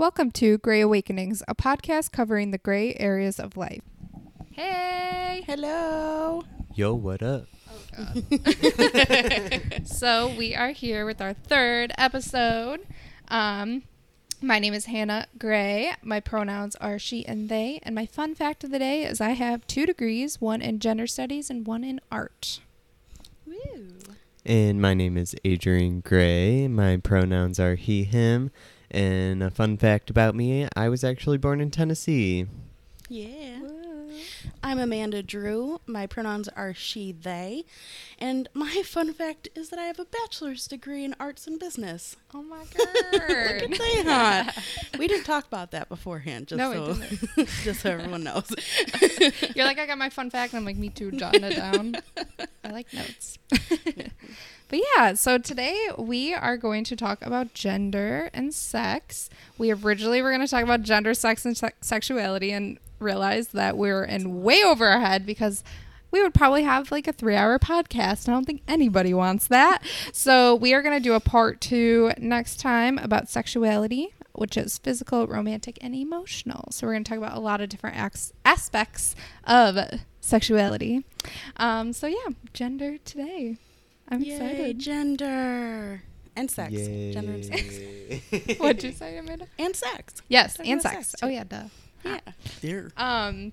Welcome to Gray Awakenings, a podcast covering the gray areas of life. Hey! Hello. Yo, what up? So, we are here with our third episode. Um, my name is Hannah Gray. My pronouns are she and they. And my fun fact of the day is I have two degrees one in gender studies and one in art. Woo. And my name is Adrian Gray. My pronouns are he, him. And a fun fact about me I was actually born in Tennessee. Yeah. I'm Amanda Drew. My pronouns are she, they. And my fun fact is that I have a bachelor's degree in arts and business. Oh my Look god. at that. We didn't talk about that beforehand, just No, we so just so everyone knows. You're like, I got my fun fact. And I'm like, me too, jotting it down. I like notes. But yeah, so today we are going to talk about gender and sex. We originally were going to talk about gender, sex, and se- sexuality and realized that we are in way over our head because we would probably have like a three hour podcast. I don't think anybody wants that. So we are going to do a part two next time about sexuality, which is physical, romantic, and emotional. So we're going to talk about a lot of different ac- aspects of sexuality. Um, so yeah, gender today. I'm Yay, excited. gender and sex. Gender and sex. What'd you say, Amanda? And sex. Yes, Talk and sex. sex, Oh yeah, duh. Yeah. There. Um,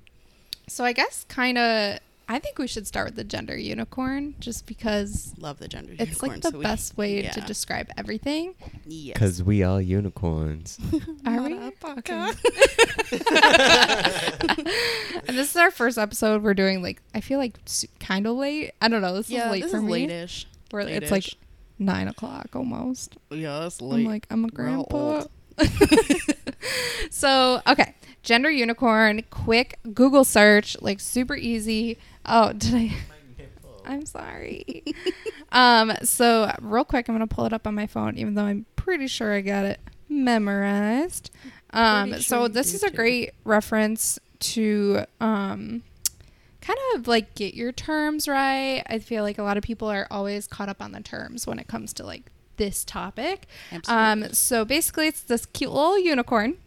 so I guess kind of. I think we should start with the gender unicorn, just because Love the gender unicorn. it's like the so we- best way to describe everything. Yes. Because we all unicorns. Are we? Okay. and this is our first episode. We're doing like I feel like kind of late. I don't know. This yeah, is late this for is me. late-ish. Where it's like late-ish. nine o'clock almost. Yeah, that's I'm like I'm a grandpa. so okay, gender unicorn. Quick Google search, like super easy. Oh, did I? I'm sorry. um, so real quick, I'm gonna pull it up on my phone, even though I'm pretty sure I got it memorized. Um, Pretty so this is a too. great reference to um, kind of like get your terms right. I feel like a lot of people are always caught up on the terms when it comes to like this topic. Absolutely. Um, so basically, it's this cute little unicorn,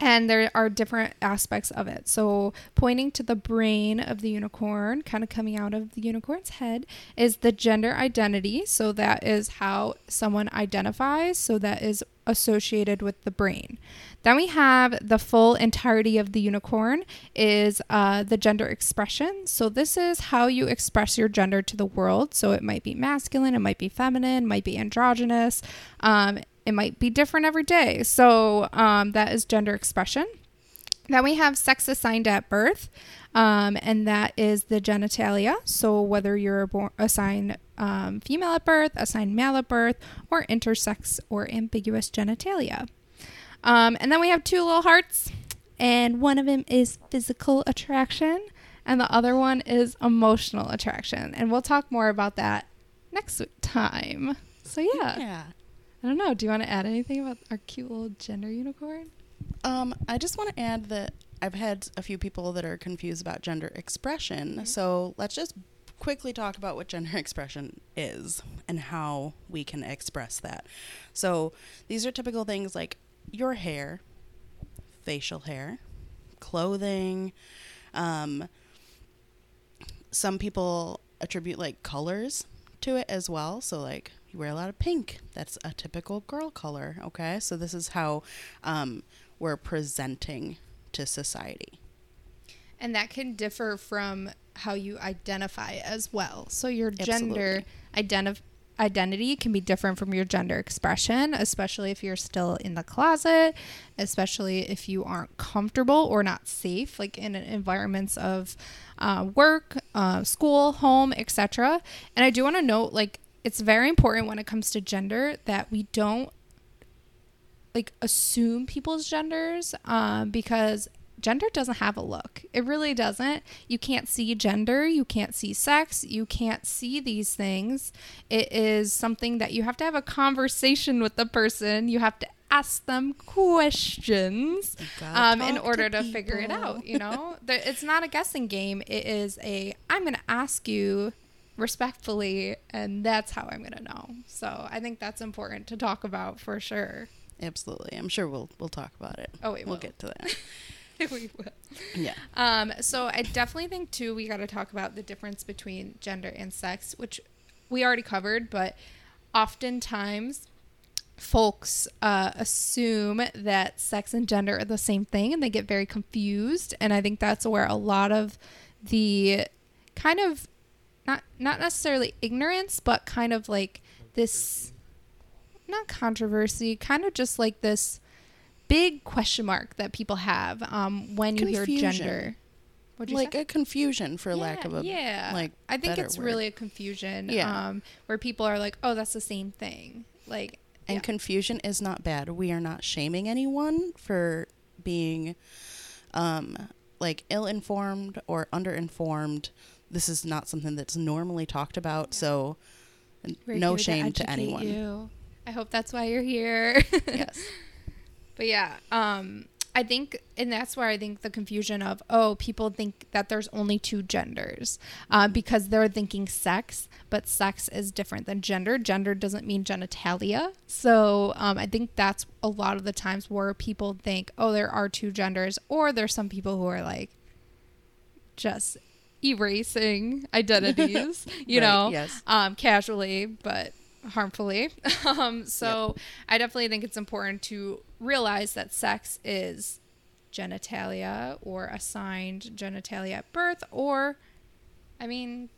and there are different aspects of it. So, pointing to the brain of the unicorn, kind of coming out of the unicorn's head, is the gender identity. So, that is how someone identifies. So, that is associated with the brain. Then we have the full entirety of the unicorn is uh, the gender expression. So this is how you express your gender to the world. So it might be masculine, it might be feminine, might be androgynous. Um, it might be different every day. So um, that is gender expression. Then we have sex assigned at birth, um, and that is the genitalia. So whether you're born, assigned um, female at birth, assigned male at birth, or intersex or ambiguous genitalia. Um, and then we have two little hearts, and one of them is physical attraction, and the other one is emotional attraction. And we'll talk more about that next time. So yeah, yeah. I don't know. Do you want to add anything about our cute little gender unicorn? Um, I just want to add that I've had a few people that are confused about gender expression. Mm-hmm. So let's just quickly talk about what gender expression is and how we can express that. So these are typical things like your hair, facial hair, clothing. Um, some people attribute like colors to it as well. So like you wear a lot of pink. That's a typical girl color. Okay, so this is how um, we're presenting to society. And that can differ from how you identify as well. So your gender identif- identity can be different from your gender expression, especially if you're still in the closet, especially if you aren't comfortable or not safe, like in environments of uh, work, uh, school, home, etc. And I do want to note, like, it's very important when it comes to gender that we don't like assume people's genders um, because gender doesn't have a look. It really doesn't. You can't see gender, you can't see sex, you can't see these things. It is something that you have to have a conversation with the person. You have to ask them questions um, in talk to order to, figure it out. You know, it's not a guessing game. It is a I'm going to ask you respectfully, and that's how I'm going to know. So I think that's important to talk about for sure. Absolutely. I'm sure we'll we'll talk about it. Oh, we we'll will. get to that. we will. yeah. Um, so I definitely think too we got to talk about the difference between gender and sex, which we already covered, but oftentimes folks uh, assume that sex and gender are the same thing, and they get very confused. And I think that's where a lot of the kind of not not necessarily ignorance, but kind of like this not controversy, kind of just like this big question mark that people have um, when you hear gender. You like say? a confusion for lack of a yeah. like I think it's word. really a confusion. Yeah. Um, where people are like, oh, that's the same thing. Like, and yeah. confusion is not bad. We are not shaming anyone for being um like ill-informed or under-informed. This is not something that's normally talked about, so we're no shame to, educate anyone. you. I hope that's why you're here. yes. But yeah, um, I think, and that's where I think the confusion of, oh, people think that there's only two genders uh, because they're thinking sex, but sex is different than gender. Gender doesn't mean genitalia. So um, I think that's a lot of the times where people think, oh, there are two genders, or there's some people who are like just erasing identities, you Right, know, yes. um, casually, but harmfully. um, so I definitely think it's important to realize that sex is genitalia or assigned genitalia at birth, or, I mean,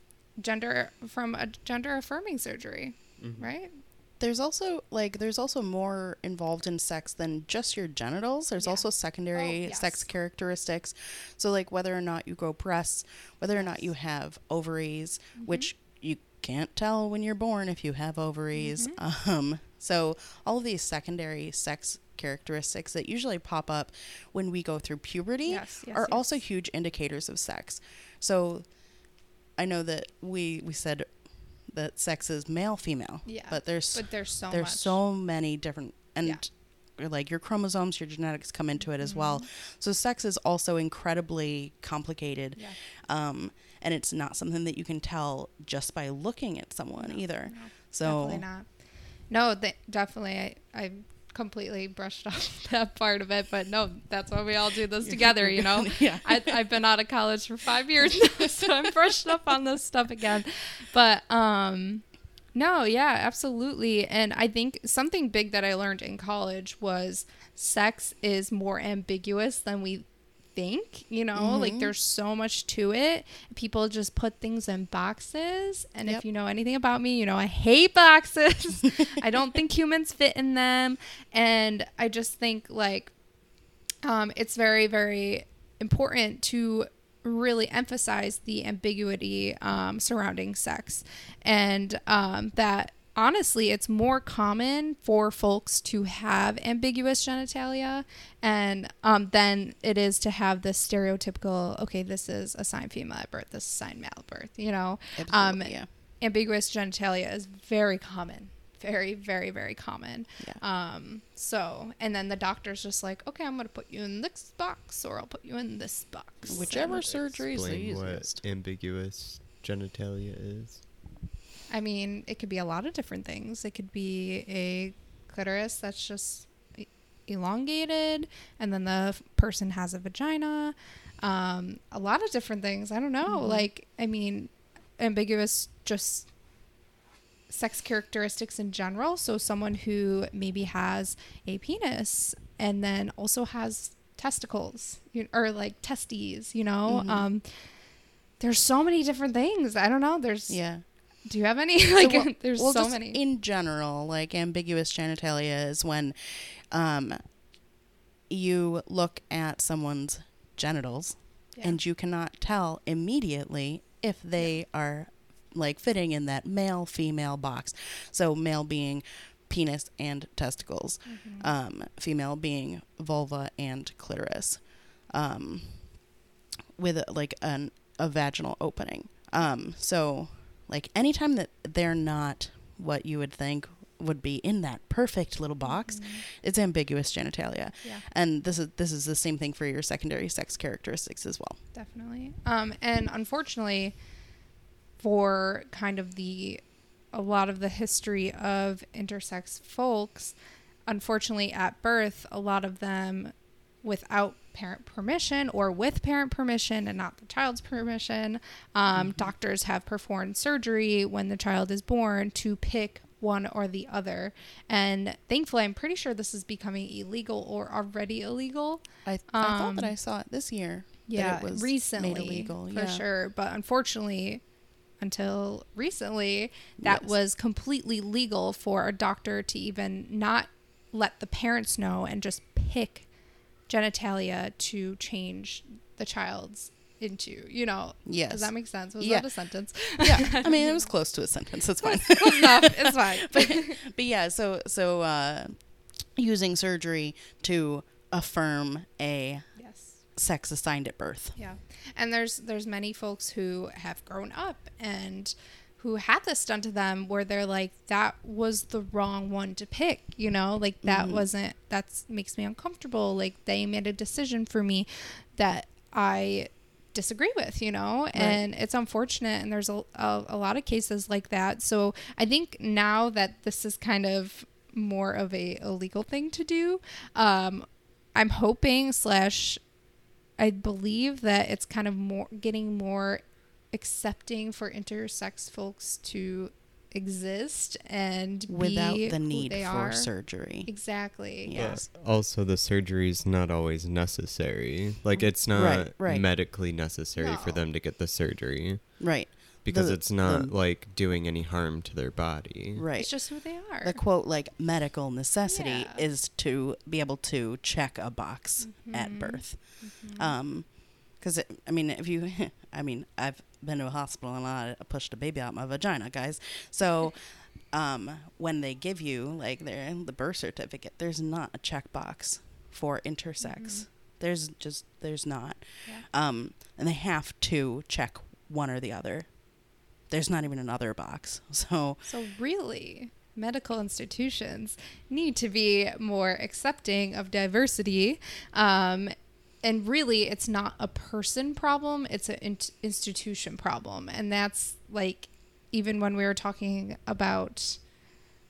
gender from a gender affirming surgery, Mm-hmm. right? There's also like there's also more involved in sex than just your genitals. There's Yeah. also secondary Oh, yes. sex characteristics. So like whether or not you grow breasts, whether or not you have ovaries, Mm-hmm. which you can't tell when you're born if you have ovaries. Mm-hmm. Um so all of these secondary sex characteristics that usually pop up when we go through puberty Yes, yes, are yes. also huge indicators of sex. So I know that we we said that sex is male female. Yeah. But there's But there's so there's much. so many different and Yeah. like your chromosomes, your genetics come into it as well. Mm-hmm. So sex is also incredibly complicated. Yeah. Um, and it's not something that you can tell just by looking at someone either. No, So definitely not. No, th- definitely. I, I completely brushed off that part of it, but no, that's why we all do this together, you know? Yeah. I, I've been out of college for five years now, so I'm brushed up on this stuff again. But, um, no, yeah, absolutely. And I think something big that I learned in college was sex is more ambiguous than we think, you know? Like there's so much to it. People just put things in boxes. And if you know anything about me, you know I hate boxes. I don't think humans fit in them. And I just think like um, it's very, very important to really emphasize the ambiguity um, surrounding sex and um, that honestly it's more common for folks to have ambiguous genitalia and um, than it is to have this stereotypical okay this is assigned female at birth this is assigned male at birth you know um, yeah. ambiguous genitalia is very common very very very common Yeah. um so and then the doctor's just like okay i'm gonna put you in this box or i'll put you in this box Whichever surgery is the Explain what easiest. ambiguous genitalia is. I mean it could be a lot of different things it could be a clitoris that's just elongated and then the person has a vagina um a lot of different things i don't know Mhm. like i mean ambiguous just sex characteristics in general. So someone who maybe has a penis and then also has testicles you- or like testes, you know. Mhm. Um there's so many different things. I don't know. There's Yeah. Do you have any? like well- there's well, so many. In general, like ambiguous genitalia is when um, you look at someone's genitals Yeah. and you cannot tell immediately if they are like fitting in that male female box. So male being penis and testicles, Mm-hmm. um, female being vulva and clitoris, um, with like an a vaginal opening. Um, so like anytime that they're not what you would think would be in that perfect little box, it's ambiguous genitalia. Mm-hmm. Yeah. And this is this is the same thing for your secondary sex characteristics as well. definitely. Um, and unfortunately, for kind of the a lot of the history of intersex folks, unfortunately, at birth, a lot of them, without parent permission or with parent permission and not the child's permission, um, doctors have performed surgery when the child is born to pick one or the other. And thankfully, I'm pretty sure this is becoming illegal or already illegal. I, I thought that Um, I saw it this year. that Yeah, it was recently, made illegal. for yeah. sure. But unfortunately, until recently, that Yes. was completely legal for a doctor to even not let the parents know and just pick genitalia to change the child's into. You know, Yes. does that make sense? Was Yeah. that a sentence? yeah, I mean it was close to a sentence. It's fine. Close enough. It's fine. but, but yeah, so so uh, using surgery to affirm a yes. sex assigned at birth. Yeah. And there's there's many folks who have grown up and who had this done to them where they're like that was the wrong one to pick, you know? Like that Mhm. wasn't that's makes me uncomfortable. Like they made a decision for me that I disagree with, you know? And it's unfortunate and there's a, a a lot of cases like that. So I think now that this is kind of more of a illegal thing to do, um I'm hoping slash I believe that it's kind of more getting more accepting for intersex folks to exist and Without be the need they for are. surgery. Exactly. Yeah. Yes. But also, the surgery is not always necessary. Like, it's not Right, right. medically necessary for them to get the surgery Right. because The- it's not the- like doing any harm to their body. Right. It's just who they are. the quote like medical necessity Yeah. is to be able to check a box at Mhm. birth. Mhm. Um 'cause because I mean, if you, I mean, I've been to a hospital and I pushed a baby out of my vagina, guys. So, um, when they give you like their the birth certificate, there's not a checkbox for intersex. Mhm. There's just there's not. Yeah. Um, and they have to check one or the other. There's not even another box. So So really, medical institutions need to be more accepting of diversity. Um, and really, it's not a person problem; it's an in- institution problem, and that's like even when we were talking about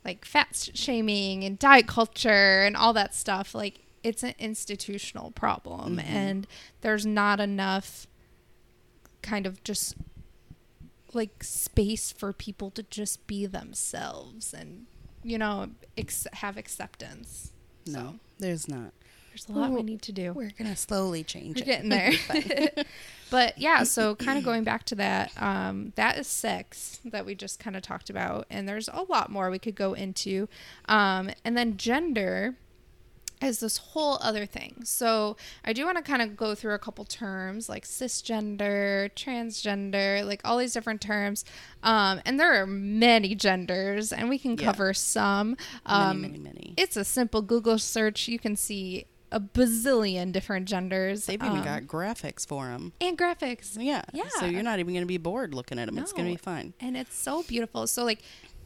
like fat shaming and diet culture and all that stuff like it's an institutional problem Mhm. and there's not enough kind of just like space for people to just be themselves and you know ex- have acceptance no, So, there's not. There's a lot we need to do We're gonna slowly change we're it. getting there. but yeah, so kind of going back to that, um, that is sex that we just kind of talked about, and there's a lot more we could go into. Um, and then gender is this whole other thing. So I do want to kind of go through a couple terms like cisgender, transgender, like all these different terms. Um, and there are many genders, and we can Yeah. cover some. Um, many, many, many. it's a simple Google search. You can see a bazillion different genders. They've even um, got graphics for them. and graphics, Yeah. Yeah. So you're not even gonna be bored looking at them. It's gonna be fine. and it's so beautiful. So like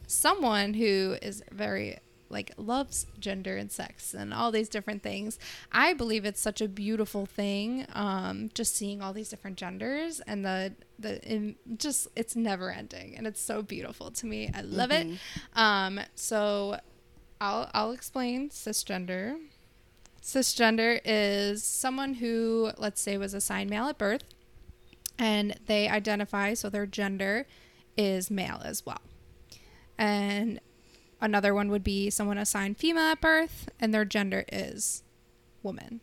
someone who is very like loves gender and sex and all these different things. I believe it's such a beautiful thing. Um, just seeing all these different genders and the the in, just it's never ending and it's so beautiful to me. I love it. Um, so I'll I'll explain cisgender. Cisgender is someone who, let's say, was assigned male at birth, and they identify so their gender is male as well. And another one would be someone assigned female at birth, and their gender is woman.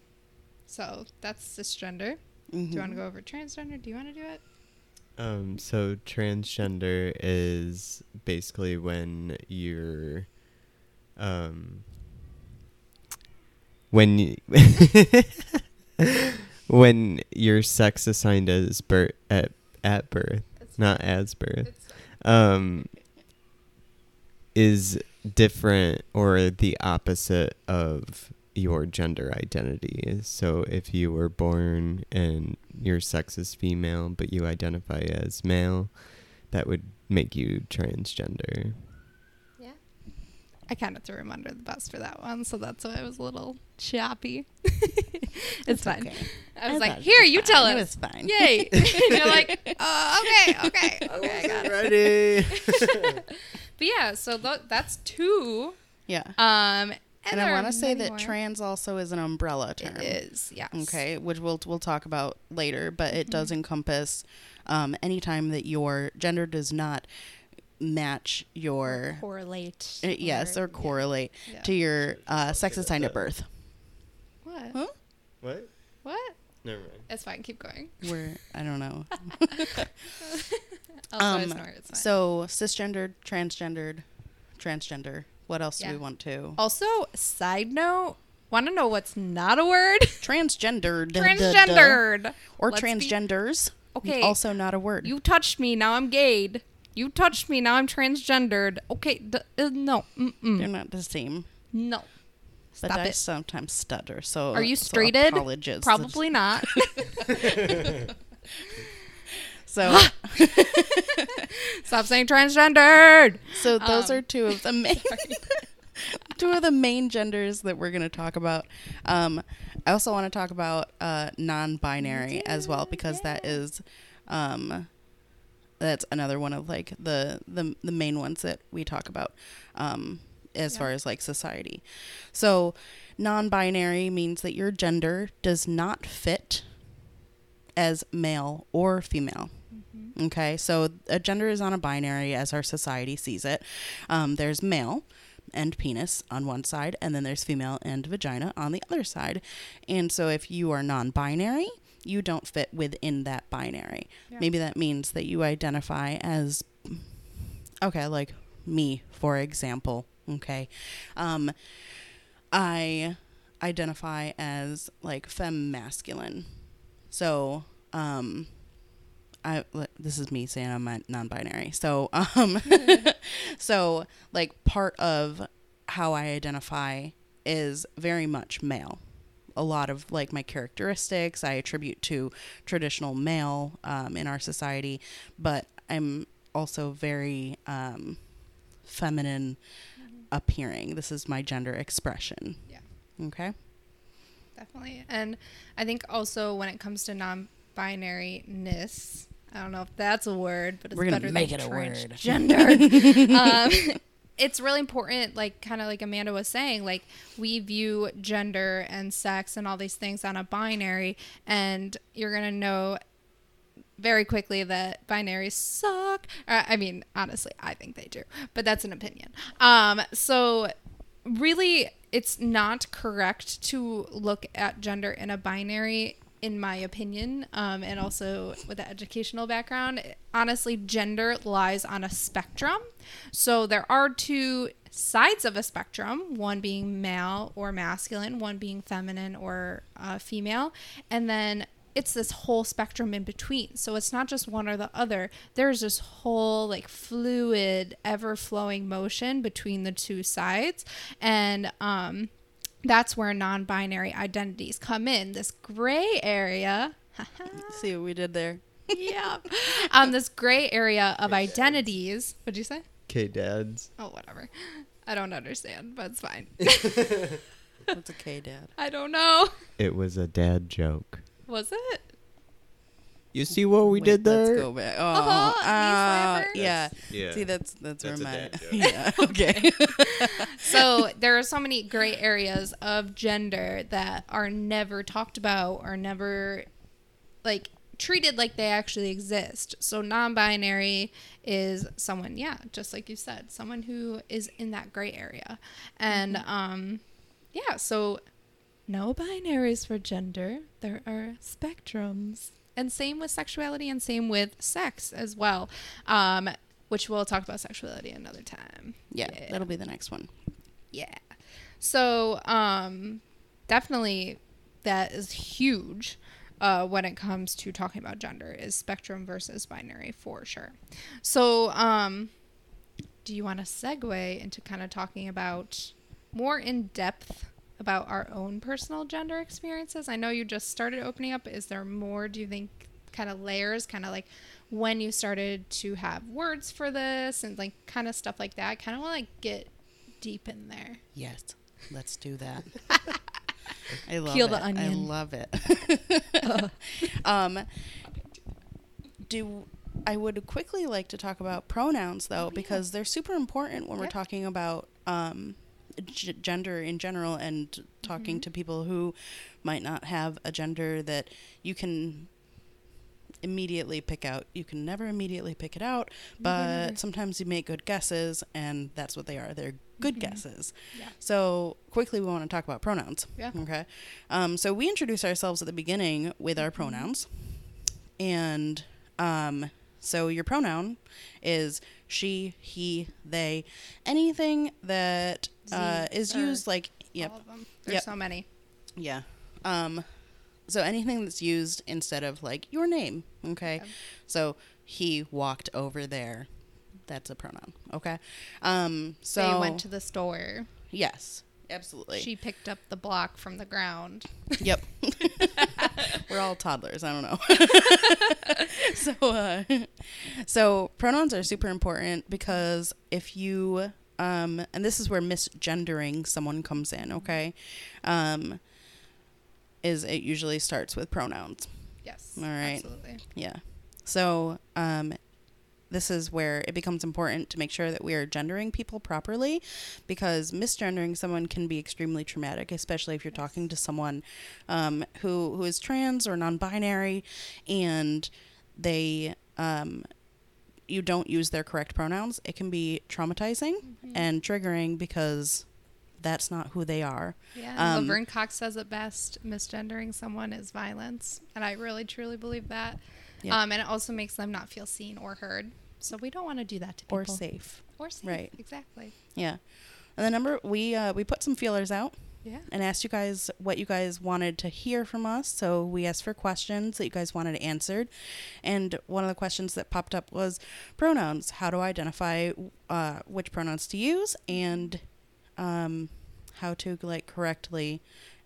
So that's cisgender. Do you want to go over transgender? Do you want to do it? Um, so transgender is basically when you're, um, when you, when your sex assigned as birth at at birth, not as birth, um, is different or the opposite of your gender identity. So if you were born and your sex is female but you identify as male, that would make you transgender. I kind of threw him under the bus for that one, so that's why I was a little choppy. it's fine. okay. I was I like, "Here, was you fine. tell It us." was fine. Yay! and you're like, uh, "Okay, okay, okay, I got it." Ready? But yeah, so th- that's two. Yeah. Um, And, there I want to say that more. trans also is an umbrella term. It is, yes. Okay, which we'll we'll talk about later, but it does Mhm. encompass um, any time that your gender does not match your correlate. uh, yes or yeah, correlate yeah. to your uh, sex assigned at birth. What? Huh? What? What? Never mind. It's fine. Keep going. Where I don't know. Also, Um, ignore it. It's fine. So cisgendered, transgendered, transgender. What else do we want to? also, side note, want to know what's not a word? Transgendered. Transgendered. Or Let's be- transgenders. Okay. Also not a word. You touched me. Now I'm gayed. You touched me. Now I'm transgendered. Okay. D- uh, no. They're not the same. No. But Stop I it. sometimes stutter. So Are you so straighted? apologies. Probably not. So Stop saying transgendered. so those Um, are two of the main two of the main genders that we're going to talk about. Um, I also want to talk about uh, non-binary as well because that is um, that's another one of like the the the main ones that we talk about um, as Yeah. far as like society. So non-binary means that your gender does not fit as male or female. Okay, so a gender is on a binary as our society sees it. Um, there's male and penis on one side, and then there's female and vagina on the other side. And so if you are non binary, you don't fit within that binary. Yeah. Maybe that means that you identify as, okay, like me, for example. Okay. Um, I identify as like femme masculine. So, um, I this is me saying I'm non-binary. So, um, so like part of how I identify is very much male. A lot of like my characteristics I attribute to traditional male um, in our society, but I'm also very um, feminine appearing. This is my gender expression. Yeah. Okay. Definitely. And I think also when it comes to non-binary-ness, I don't know if that's a word, but it's We're gonna better make than it a word. transgender. um, it's really important, like kind of like Amanda was saying, like we view gender and sex and all these things on a binary, and you're gonna know very quickly that binaries suck. Uh, I mean, honestly, I think they do, but that's an opinion. Um, so really, it's not correct to look at gender in a binary. In my opinion, um, and also with the educational background, honestly, gender lies on a spectrum. So there are two sides of a spectrum one being male or masculine, one being feminine or uh, female. And then it's this whole spectrum in between. So it's not just one or the other. There's this whole like fluid, ever flowing motion between the two sides. And um, that's where non binary identities come in. This gray area. See what we did there? yeah. Um, this gray area of identities. What'd you say? K dads. Oh, whatever. I don't understand, but it's fine. What's a K dad? I don't know. It was a dad joke. Was it? You see what we Wait, did there? Let's go back. Oh, Uh-huh, uh, yeah. Yeah. See, that's that's, That's where my dad joke. yeah. Okay. so there are so many gray areas of gender that are never talked about or never like treated like they actually exist. So non-binary is someone, yeah, just like you said, someone who is in that gray area. And um yeah, so no binaries for gender. There are spectrums. And same with sexuality and same with sex as well. Um which we'll talk about sexuality another time. yeah, that'll be the next one. Yeah. So, um, definitely that is huge uh, when it comes to talking about gender is spectrum versus binary for sure. So, um, do you want to segue into kind of talking about more in depth about our own personal gender experiences? I know you just started opening up. Is there more? Do you think kind of layers, kind of like when you started to have words for this and like kind of stuff like that? Kind of want to like get deep in there. Yes, let's do that. I love Peel it. the I love it. um, do I would quickly like to talk about pronouns though Oh, yeah. because they're super important when we're talking about um, g- gender in general and talking to people who might not have a gender that you can immediately pick out. You can never immediately pick it out, but never. sometimes you make good guesses, and that's what they are. They're good Mhm. guesses. Yeah. So quickly, we want to talk about pronouns. Yeah. Okay. Um, so we introduce ourselves at the beginning with our Mhm. pronouns, and um, so your pronoun is she, he, they, anything that uh, is used like yep, All of them. There's Yep. so many. yeah. Um, so anything that's used instead of like your name. Okay. Okay. So he walked over there. That's a pronoun. Okay. Um, so they went to the store. yes, absolutely. She picked up the block from the ground. Yep. We're all toddlers. I don't know. so, uh, so pronouns are super important because if you, um, and this is where misgendering someone comes in. Okay, um, is it usually starts with pronouns. Yes. All right. Absolutely. Yeah. So, um, this is where it becomes important to make sure that we are gendering people properly because misgendering someone can be extremely traumatic, especially if you're Yes. talking to someone um, who, who is trans or non binary and they. Um, you don't use their correct pronouns, it can be traumatizing Mhm. and triggering because that's not who they are. Yeah, Um, Laverne Cox says it best: misgendering someone is violence, and I really truly believe that. Yeah. Um, and it also makes them not feel seen or heard. So we don't want to do that to people. Or safe. Or safe. Right. Exactly. Yeah. And the number we uh, we put some feelers out Yeah. and asked you guys what you guys wanted to hear from us. So we asked for questions that you guys wanted answered. And one of the questions that popped up was pronouns. How to identify uh, which pronouns to use and um, how to like correctly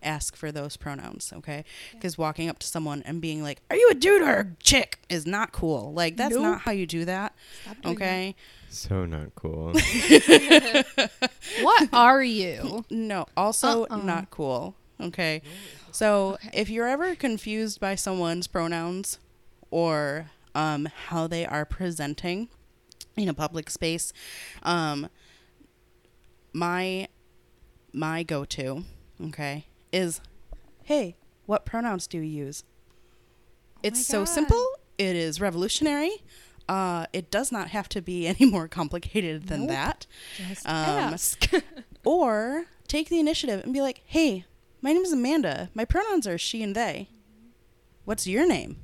ask for those pronouns. Okay. Yeah. Because walking up to someone and being like, "Are you a dude or a chick?" is not cool. Like that's Nope. not how you do that. Stop doing Okay. So not cool. What are you? No, also Uh-uh. not cool. Okay. So Okay. if you're ever confused by someone's pronouns or um, how they are presenting in a public space, um, my my go to, okay, is hey, what pronouns do you use? it's my so simple. It is revolutionary. Uh, it does not have to be any more complicated than Nope. that. Just Um, ask. Or take the initiative and be like, hey, my name is Amanda. My pronouns are she and they. What's your name?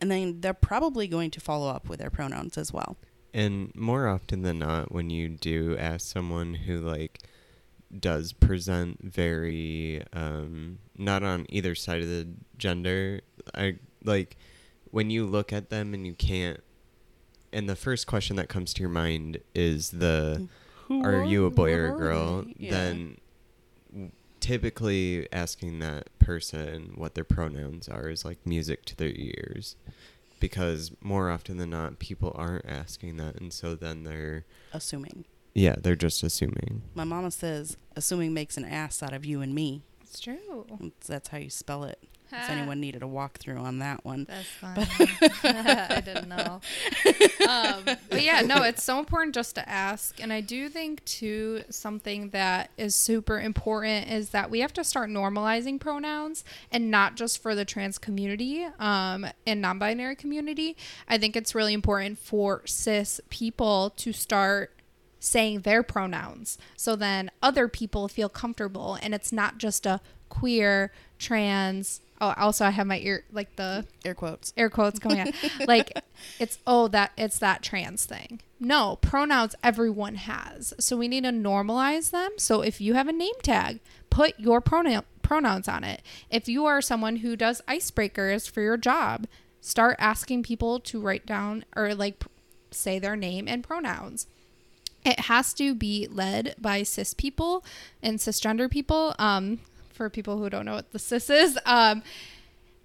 And then they're probably going to follow up with their pronouns as well. And more often than not, when you do ask someone who like does present very um, not on either side of the gender, I like when you look at them and you can't. And the first question that comes to your mind is the are you a boy or a girl? Yeah. Then w- typically asking that person what their pronouns are is like music to their ears. Because more often than not, people aren't asking that. And so then they're, Assuming. Yeah, they're just assuming. My mama says, assuming makes an ass out of you and me. it's true. That's how you spell it. If anyone needed a walkthrough on that one. That's fine. I didn't know. Um, but yeah, no, it's so important just to ask. And I do think, too, something that is super important is that we have to start normalizing pronouns and not just for the trans community um, and non binary community. I think it's really important for cis people to start saying their pronouns. So then other people feel comfortable and it's not just a queer trans oh also i have my ear like the Air quotes. air quotes going on like it's oh that it's that trans thing. No pronouns everyone has. So we need to normalize them. So if you have a name tag put your pronoun pronouns on it. If you are someone who does icebreakers for your job start asking people to write down or like say their name and pronouns it has to be led by cis people and cisgender people um for people who don't know what the cis is um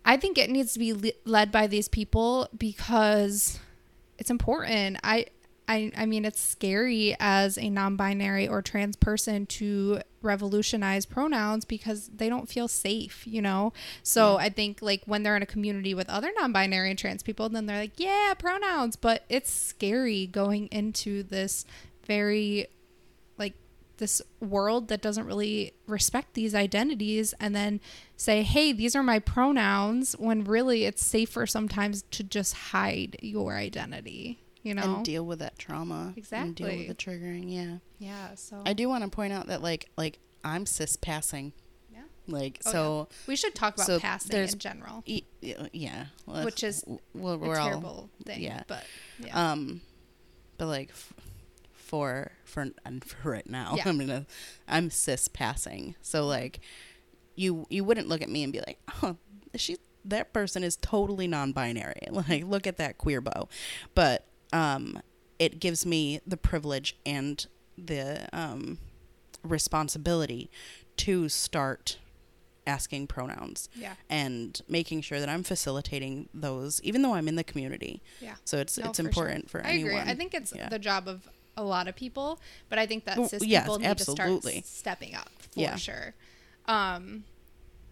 I think it needs to be le- led by these people because it's important. I, I, I mean, it's scary as a non-binary or trans person to revolutionize pronouns because they don't feel safe, you know. So I think like when they're in a community with other non-binary and trans people, then they're like, yeah, pronouns. But it's scary going into this very like this world that doesn't really respect these identities and then say, hey, these are my pronouns, when really it's safer sometimes to just hide your identity, you know? and deal with that trauma. Exactly. And deal with the triggering. Yeah. yeah, so I do want to point out that like like I'm cis passing. Yeah. Like Oh, so. we should talk about so passing in general. e- yeah. well, Which is well, we're all terrible thing. yeah. But yeah. um, but like f- for for and for right now, Yeah. I'm gonna I'm cis passing. So like, you you wouldn't look at me and be like, oh, she that person is totally non-binary. Like, look at that queer bow. But um, it gives me the privilege and the um responsibility to start asking pronouns yeah. and making sure that I'm facilitating those, even though I'm in the community. Yeah. So it's No, it's for sure. important for, I anyone. agree. I think it's Yeah. the job of a lot of people, but I think that Well, yes, people need absolutely. to start stepping up for Yeah. sure. Um,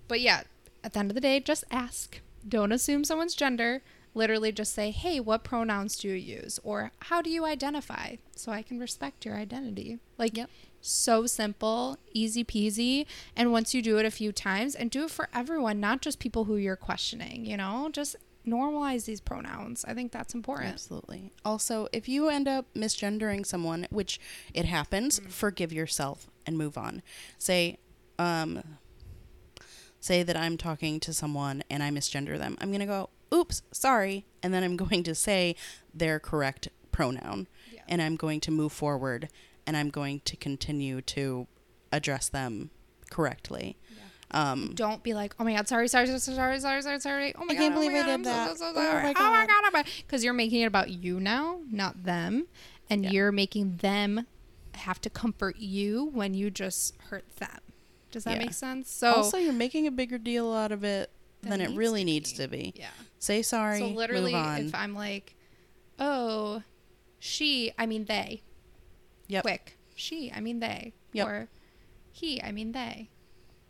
but yeah, at the end of the day, just ask. Don't assume someone's gender. Literally, just say, "Hey, what pronouns do you use?" or "How do you identify?" So I can respect your identity. Like, Yep. so simple, easy peasy. And once you do it a few times, and do it for everyone, not just people who you're questioning. You know, just normalize these pronouns. I think that's important. Absolutely. Also, if you end up misgendering someone, which it happens, Mm. forgive yourself and move on. Say, um, say that I'm talking to someone and I misgender them. I'm gonna go, "Oops, sorry," and then I'm going to say their correct pronoun, Yeah. and I'm going to move forward, and I'm going to continue to address them correctly. Um, don't be like, oh my god, sorry, sorry, sorry, sorry, sorry, sorry, sorry. Oh my I can't god, oh believe my I god, did I'm that. so, so Oh sorry. my Oh my God. god, oh because you're making it about you now, not them, and Yeah. you're making them have to comfort you when you just hurt them. Does that Yeah. make sense? So also, you're making a bigger deal out of it than it needs really to needs be. to be. yeah. Say sorry. So literally, move on. if I'm like, oh, she, I mean they. Yep. Quick, she, I mean they. Yep. Or he, I mean they.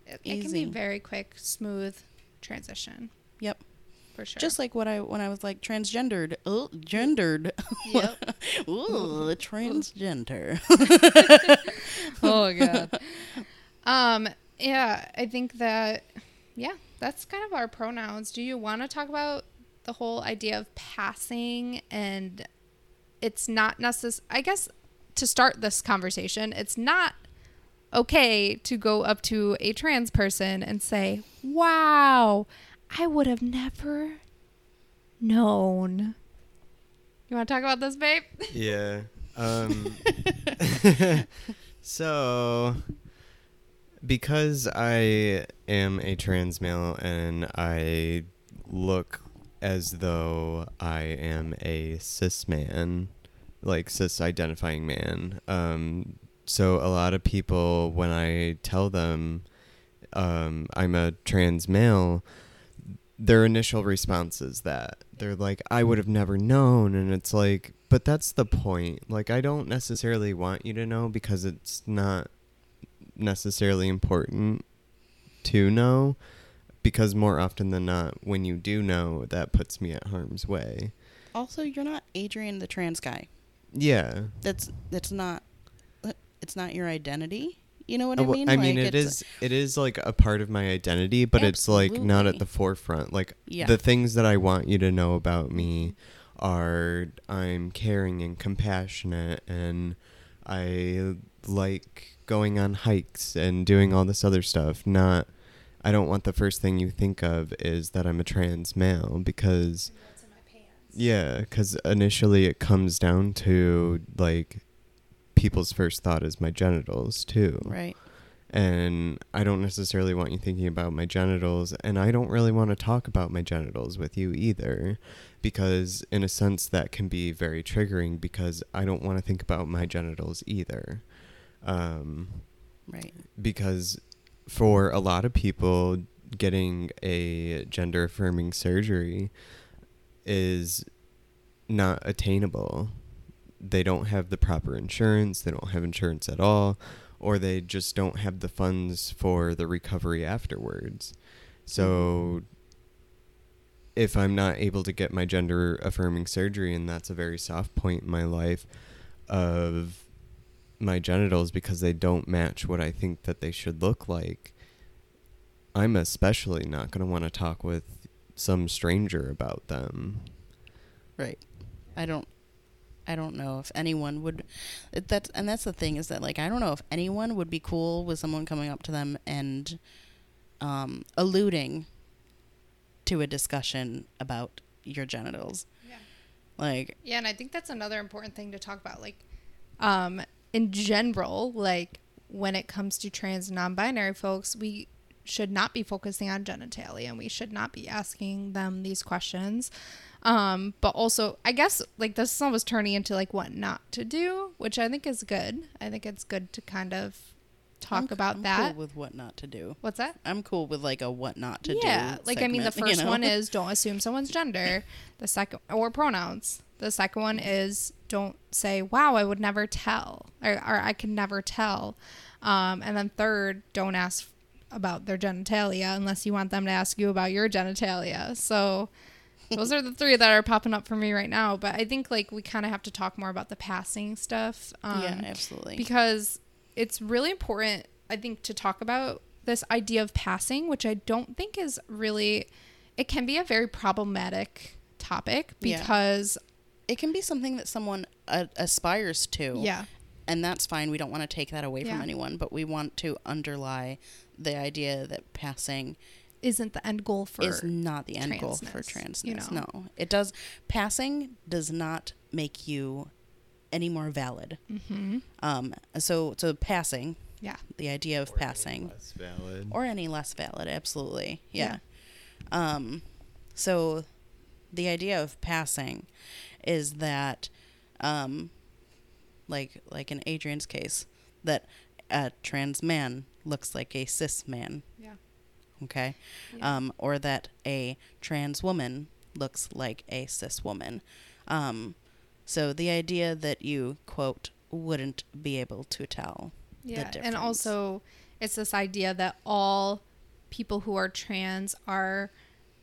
It, it can be very quick, smooth transition Yep. for sure. Just like what I when I was like transgendered, oh, gendered, Yep. ooh, transgender. oh god. um. Yeah, I think that. Yeah, that's kind of our pronouns. Do you want to talk about the whole idea of passing and it's not necessary? I guess to start this conversation, it's not okay to go up to a trans person and say, "Wow, I would have never known." You want to talk about this, babe? Yeah. Um, so, because I am a trans male and I look as though I am a cis man, like cis identifying man, um, so a lot of people, when I tell them um, I'm a trans male, their initial response is that they're like i would have never known and it's like but that's the point like i don't necessarily want you to know because it's not necessarily important to know because more often than not when you do know that puts me at harm's way also, you're not Adrian the trans guy. yeah That's that's not. It's not your identity. You know what Uh, I mean? I mean, Like, it is it is like a part of my identity, but it's like not at the forefront. Like Yeah. the things that I want you to know about me are I'm caring and compassionate, and I like going on hikes and doing all this other stuff. Not, I don't want the first thing you think of is that I'm a trans male because. Yeah, because initially it comes down to like people's first thought is my genitals too. right. And I don't necessarily want you thinking about my genitals, and I don't really want to talk about my genitals with you either, because in a sense that can be very triggering because I don't want to think about my genitals either. Um, Right. because for a lot of people getting a gender affirming surgery is not attainable they don't have the proper insurance they don't have insurance at all or they just don't have the funds for the recovery afterwards so if i'm not able to get my gender affirming surgery and that's a very soft point in my life of my genitals because they don't match what I think that they should look like, I'm especially not going to want to talk with some stranger about them. Right. I don't I don't know if anyone would that's and that's the thing is that like I don't know if anyone would be cool with someone coming up to them and um alluding to a discussion about your genitals. Yeah. Like Yeah, and I think that's another important thing to talk about. Like, um, in general, like when it comes to trans non-binary folks, we should not be focusing on genitalia, and we should not be asking them these questions. Um, but also, I guess like this song was turning into like what not to do, which I think is good. I think it's good to kind of talk I'm- about I'm that. cool with what not to do. What's that? I'm cool with like a what not to do. yeah, like I mean, the segment, you first know? one is don't assume someone's gender. The second or pronouns. The second one is don't say, "Wow, I would never tell," or, or "I can never tell." Um, and then third, don't ask about their genitalia unless you want them to ask you about your genitalia. So those are the three that are popping up for me right now. But I think like we kind of have to talk more about the passing stuff. Um, yeah, absolutely. because it's really important i think to talk about this idea of passing which i don't think is really it can be a very problematic topic Yeah. because it can be something that someone uh, aspires to. yeah and that's fine. We don't want to take that away from anyone, but we want to underlie the idea that passing isn't the end goal for is not the end goal for transness, transness. you know? No, it does. Passing does not make you any more valid. Mhm. Um, so so passing, yeah the idea of passing, Less valid. or any less valid, absolutely, Yeah. yeah. Um, so the idea of passing is that, um, like like in Adrian's case, that a trans man looks like a cis man, yeah okay, Yeah. um, or that a trans woman looks like a cis woman. Um, so the idea that you quote wouldn't be able to tell. the yeah and also it's this idea that all people who are trans are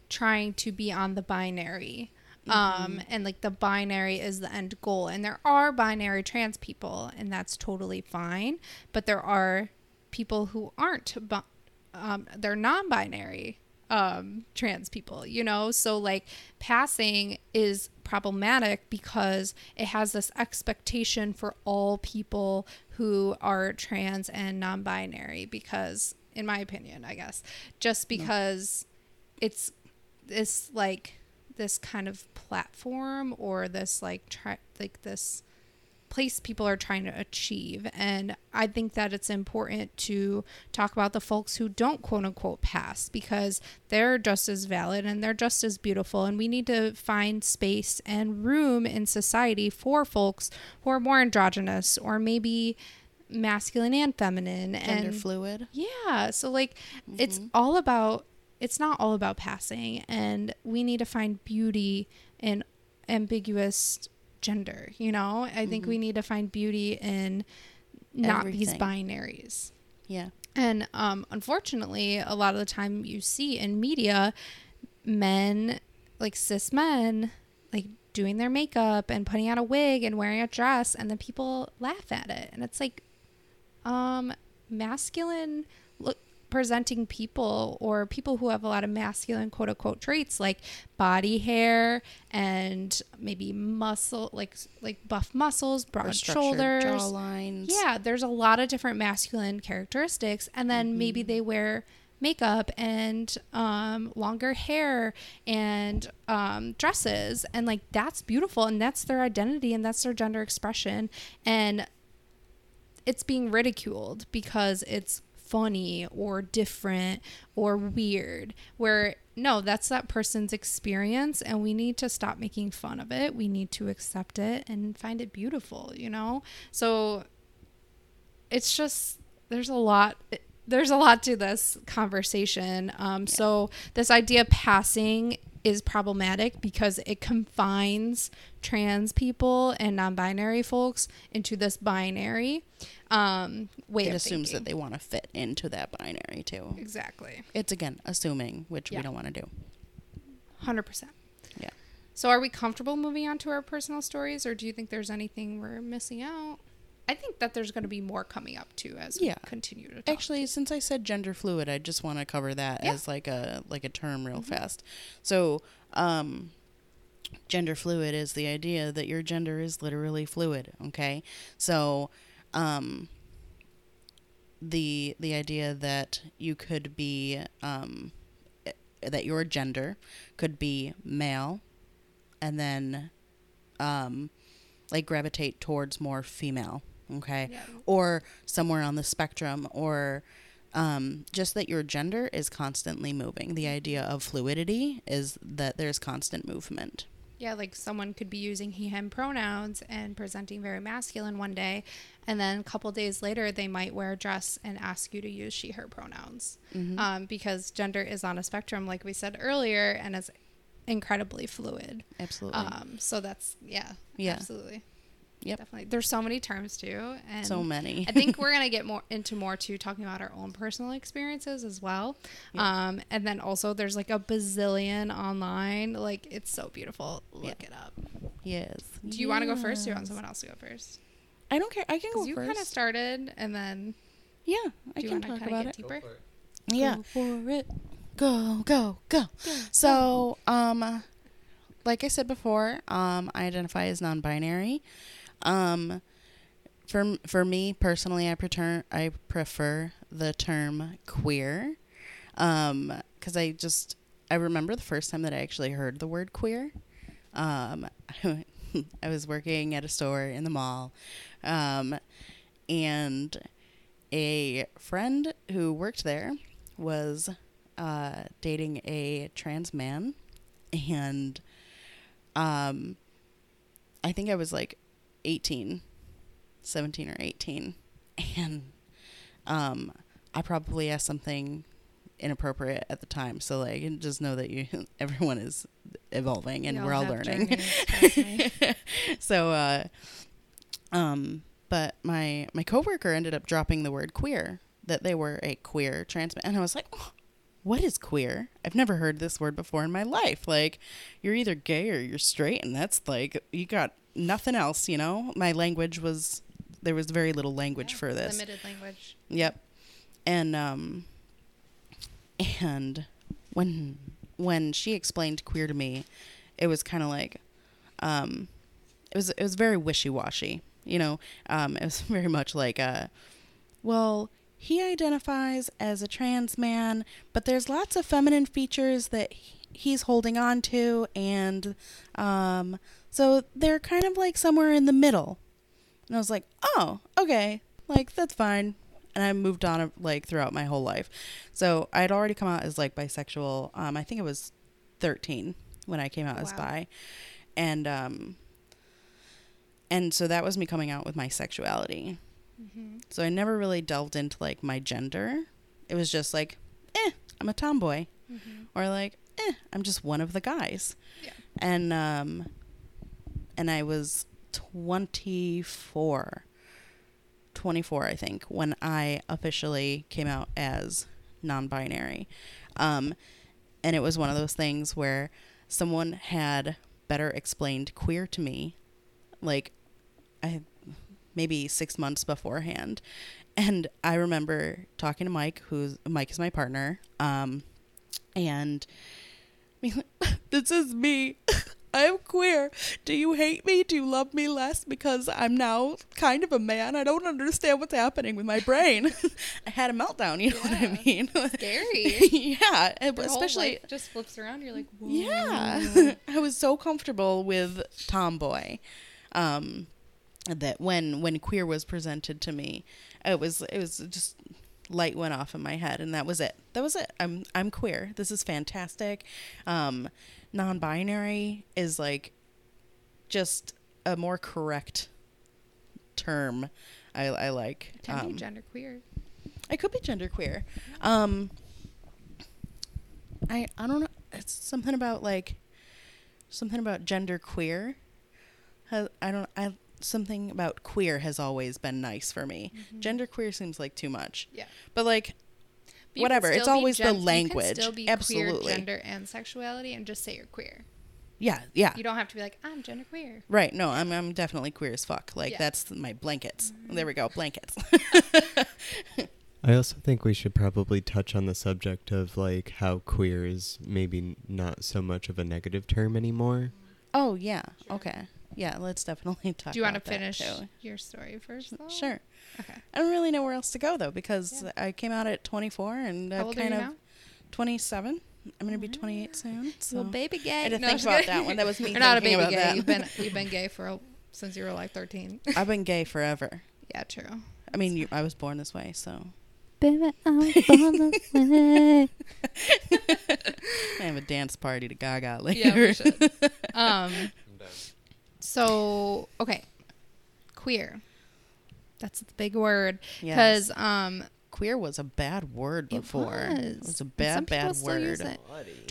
trying to be on the binary um and like the binary is the end goal and there are binary trans people and that's totally fine but there are people who aren't bu- um they're non-binary um trans people you know? So like passing is problematic because it has this expectation for all people who are trans and non-binary because in my opinion i guess just because it's this like this kind of platform or this like try like this place people are trying to achieve and i think that it's important to talk about the folks who don't quote unquote pass because they're just as valid and they're just as beautiful and we need to find space and room in society for folks who are more androgynous or maybe masculine and feminine and Gender and fluid. yeah. So like it's mm-hmm. all about it's not all about passing and we need to find beauty in ambiguous gender, you know? I think we need to find beauty in not these binaries. Yeah. And um, unfortunately, a lot of the time you see in media men, like cis men, like doing their makeup and putting on a wig and wearing a dress, and then people laugh at it. And it's like, um, masculine look presenting people or people who have a lot of masculine quote unquote traits like body hair and maybe muscle like like buff muscles broad shoulders. jawlines. yeah, there's a lot of different masculine characteristics, and then maybe they wear makeup and um, longer hair and um, dresses, and like that's beautiful, and that's their identity, and that's their gender expression, and it's being ridiculed because it's funny or different or weird where no that's that person's experience and we need to stop making fun of it. We need to accept it and find it beautiful you know? So it's just there's a lot there's a lot to this conversation. Um, so this idea of passing is problematic because it confines trans people and non-binary folks into this binary um, It assumes thinking. that they want to fit into that binary too. exactly It's again assuming, which Yeah. we don't want to do. 100% Yeah. so are we comfortable moving on to our personal stories or do you think there's anything we're missing out i think that there's going to be more coming up too as Yeah. we continue to talk. Actually, since I said gender fluid, I just want to cover that Yeah. as like a like a term real Mhm. fast. So, um gender fluid is the idea that your gender is literally fluid, okay? So, um the the idea that you could be um eh, that your gender could be male and then um like gravitate towards more female, okay? Yeah. or somewhere on the spectrum or um, just that your gender is constantly moving. The idea of fluidity is that there's constant movement. Yeah, like someone could be using he, him pronouns and presenting very masculine one day, and then a couple days later, they might wear a dress and ask you to use she, her pronouns. Mhm. Um, because gender is on a spectrum, like we said earlier, and is incredibly fluid. Absolutely. Um, so that's, yeah, Yeah. absolutely. Yep. Definitely. There's so many terms too. And so many. I think we're gonna get more into more too talking about our own personal experiences as well. Yeah. Um, and then also there's like a bazillion online. Like it's so beautiful. Look Yeah. it up. yes. Do you want to go first? Or do you want someone else to go first? I don't care. I can go Because you first. kind of started, and then yeah, I do you can want to talk kind about of it. get deeper? Yeah. Go for it. Go, go, go. So, um, like I said before, um, I identify as non-binary. Um, for for me personally, I prefer I prefer the term queer, um, because I just I remember the first time that I actually heard the word queer. Um, I was working at a store in the mall, um, and a friend who worked there was uh, dating a trans man, and um, I think I was like 18, 17 or 18, and um, I probably asked something inappropriate at the time. So like, just know that you everyone is evolving and We we're all learning. journeys, so uh um but my my coworker ended up dropping the word queer that they were a queer trans man. And i was like "Oh, what is queer? I've never heard this word before in my life. Like you're either gay or you're straight. And that's like you got nothing else you know my language was there was very little language Yeah, for this limited language. Yep. And um and when when she explained queer to me, it was kind of like um it was it was very wishy-washy, you know. Um it was very much like uh well, he identifies as a trans man, but there's lots of feminine features that he's holding on to and um so they're kind of like somewhere in the middle. And I was like, "Oh, okay. Like that's fine." And I moved on like throughout my whole life. So I had already come out as like bisexual. Um, I think it was 13 when I came out as bi, and um, and so that was me coming out with my sexuality. hmm So I never really delved into like my gender. It was just like, eh, I'm a tomboy, hmm or like, eh, I'm just one of the guys. Yeah. And um, and I was 24, 24, I think, when I officially came out as non-binary. Um, and it was one of those things where someone had better explained queer to me, like I maybe six months beforehand. And I remember talking to Mike, who's Mike is my partner, um, and being like, this is me. I am queer. Do you hate me? Do you love me less because I'm now kind of a man? I don't understand what's happening with my brain. I had a meltdown, you know what I mean? Scary. yeah, Your especially just flips around. You're like, Whoa. yeah. I was so comfortable with tomboy. Um that when when queer was presented to me, it was it was just light went off in my head and that was it. That was it. I'm I'm queer. This is fantastic. Um non-binary is like just a more correct term. I I like. Can Um, be genderqueer. I could be genderqueer. Um, I I don't know. It's something about like something about gender queer. Has, I don't. I something about queer has always been nice for me. Mhm. Gender queer seems like too much. Yeah. But like But Whatever, it's still be always the language. You can still be Absolutely. queer gender and sexuality and just say you're queer. Yeah, yeah. You don't have to be like, I'm genderqueer. Right. No, I'm I'm definitely queer as fuck. Like Yeah. that's my blankets. There we go, blankets. I also think we should probably touch on the subject of like how queer is maybe not so much of a negative term anymore. oh yeah. Okay. Yeah, let's definitely talk. Do you want to finish your story first? Though? Sure. Okay. I don't really know where else to go though because Yeah. I came out at 24 and How I've old are kind you of now? 27. I'm gonna be 28 soon. So Little baby gay. I had to No, think just about kidding. that one. That was me You're not a baby gay. that. You've been you've been gay for a, since you were like 13. I've been gay forever. yeah, true. I mean, you, I was born this way, so Baby, I'm born this way. I have a dance party to Gaga later. Yeah, we should. Um. So okay, queer. That's the big word Yes. because um queer was a bad word before. It was. was a bad, some bad still use word. it.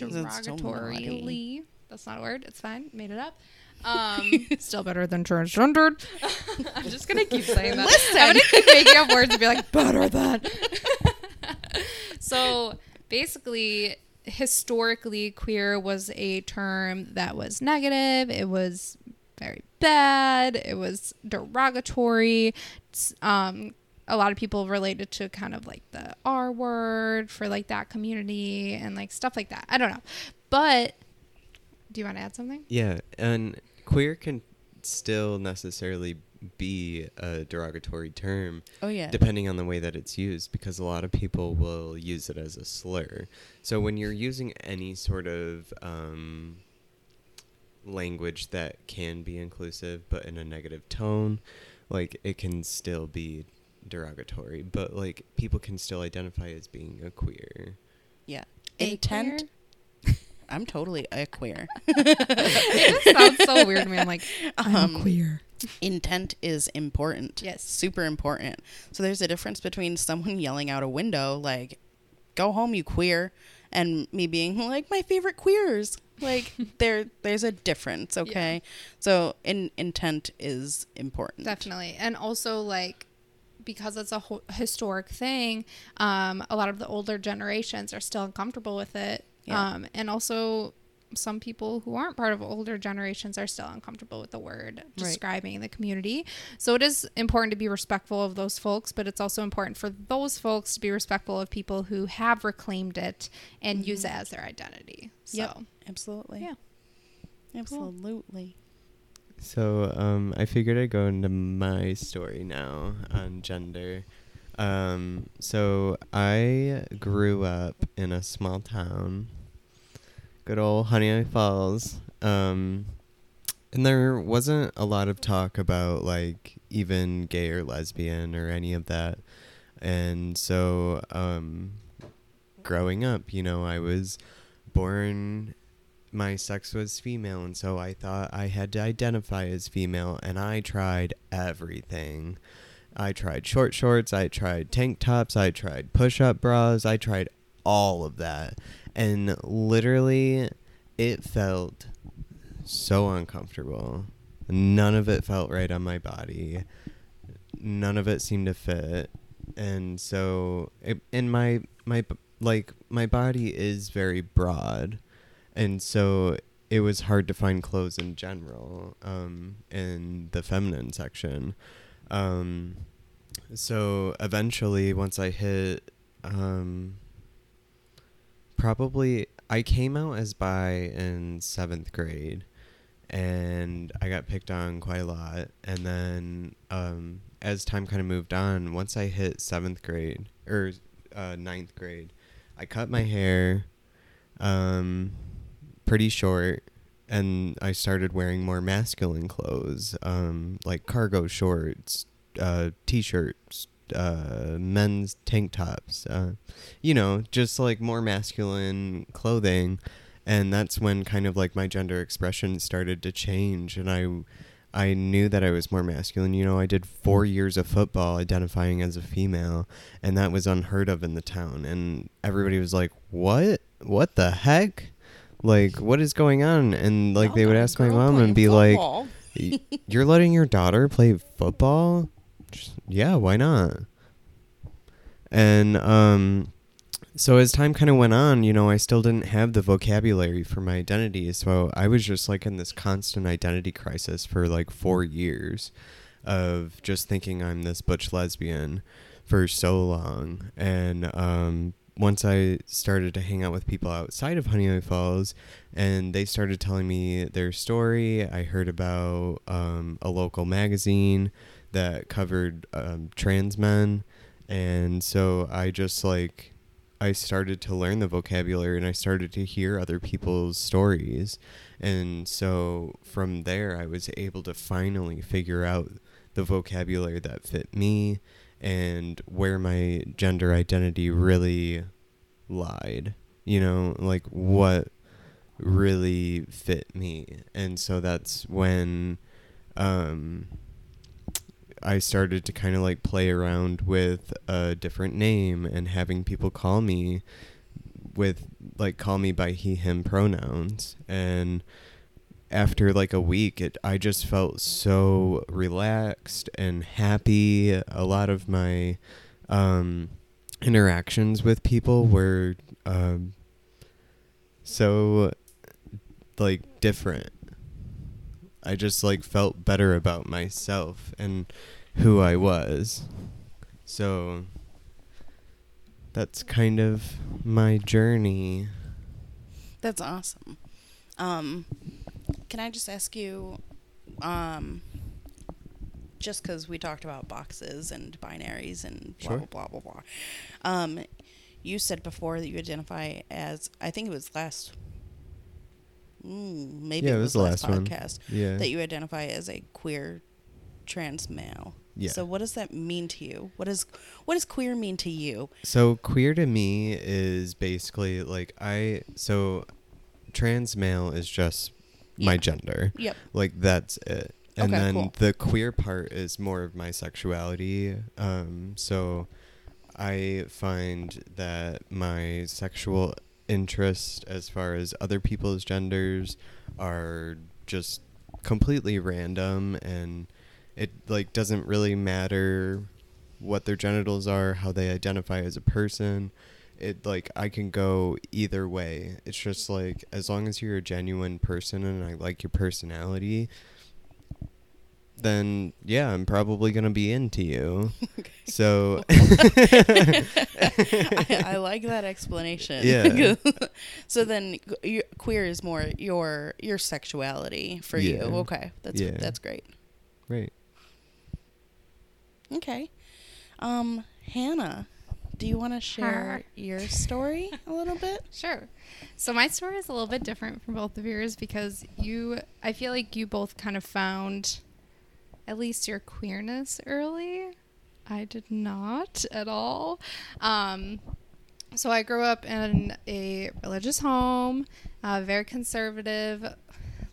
It's so derogatorily. That's not a word. It's fine. Made it up. Um, still better than transgendered. I'm just gonna keep saying that. I'm gonna keep making up words and be like better than. so basically, historically, queer was a term that was negative. It was very bad. It was derogatory. Um, a lot of people related to kind of like the R word for like that community and like stuff like that. I don't know. But do you want to add something? Yeah, and queer can still necessarily be a derogatory term Oh yeah. depending on the way that it's used because a lot of people will use it as a slur. So when you're using any sort of um, language that can be inclusive but in a negative tone, like it can still be derogatory, but like people can still identify as being a queer. yeah. A Intent. I'm totally a queer. it just sounds so weird to me. I'm like, I'm Um, queer. Intent is important. Yes. Super important. So there's a difference between someone yelling out a window like, "Go home, you queer," and me being like, "My favorite queers." Like there, there's a difference. Okay. So in intent is important. Definitely. And also, like, because it's a ho- historic thing, um, a lot of the older generations are still uncomfortable with it. Yeah. Um, and also, some people who aren't part of older generations are still uncomfortable with the word describing the community. So it is important to be respectful of those folks, but it's also important for those folks to be respectful of people who have reclaimed it and use it as their identity. So, Yep. Absolutely. Yeah. Absolutely. So um, I figured I'd go into my story now on gender. Um, so I grew up in a small town, good old Honeoye Falls. Um, and there wasn't a lot of talk about like even gay or lesbian or any of that. And so um, growing up, you know, I was born my sex was female and so I thought I had to identify as female and I tried everything. I tried short shorts, I tried tank tops, I tried push-up bras, I tried all of that. And literally it felt so uncomfortable. None of it felt right on my body. None of it seemed to fit. And so it, and my my like my body is very broad and so it was hard to find clothes in general um, in the feminine section. Um, so eventually, once I hit, um, probably I came out as bi in seventh grade, and I got picked on quite a lot. And then um, as time kind of moved on, once I hit seventh grade or uh, ninth grade, I cut my hair. Um, pretty short and I started wearing more masculine clothes, um, like cargo shorts, uh, t-shirts, uh, men's tank tops, uh, you know, just like more masculine clothing. And that's when kind of like my gender expression started to change and I I knew that I was more masculine. You know, I did 4 years of football identifying as a female and that was unheard of in the town and everybody was like, "What? What the heck?" like what is going on and like they would ask my mom and be like you're letting your daughter play football Just- yeah why not and um so as time kind of went on, you know, I still didn't have the vocabulary for my identity. So I was just like in this constant identity crisis for like four years of just thinking I'm this butch lesbian for so long. And um, once I started to hang out with people outside of Honeoye Falls and they started telling me their story, I heard about um, a local magazine that covered um, trans men. And so I just like I started to learn the vocabulary and I started to hear other people's stories. And so from there, I was able to finally figure out the vocabulary that fit me and where my gender identity really lied. You know, like what really fit me. And so that's when um I started to kind of like play around with a different name and having people call me with like call me by he him pronouns. And after like a week it I just felt so relaxed and happy. A lot of my um interactions with people were um so like different I just like felt better about myself and who I was. So that's kind of my journey. That's awesome. Um, can I just ask you, um, just because we talked about boxes and binaries and blah Sure. blah blah blah blah. Um, you said before that you identify as I think it was last, mm, maybe Yeah, it was, the last, last one. podcast Yeah. that you identify as a queer trans male. Yeah. So what does that mean to you? What does what does queer mean to you? So queer to me is basically like I so trans male is just my gender. Yep. Like that's it. And Okay, then cool. the queer part is more of my sexuality. Um so I find that my sexual interest as far as other people's genders are just completely random and it like doesn't really matter what their genitals are, how they identify as a person. It like I can go either way. It's just like as long as you're a genuine person and I like your personality, then yeah, I'm probably gonna be into you. So I, I like that explanation. Yeah. so then, queer is more your your sexuality for you. Okay, that's Yeah. that's great. right. Okay, um, Hannah, do you want to share your story a little bit? Sure. So my story is a little bit different from both of yours because you, I feel like you both kind of found at least your queerness early. I did not at all. Um, so I grew up in a religious home, a very conservative,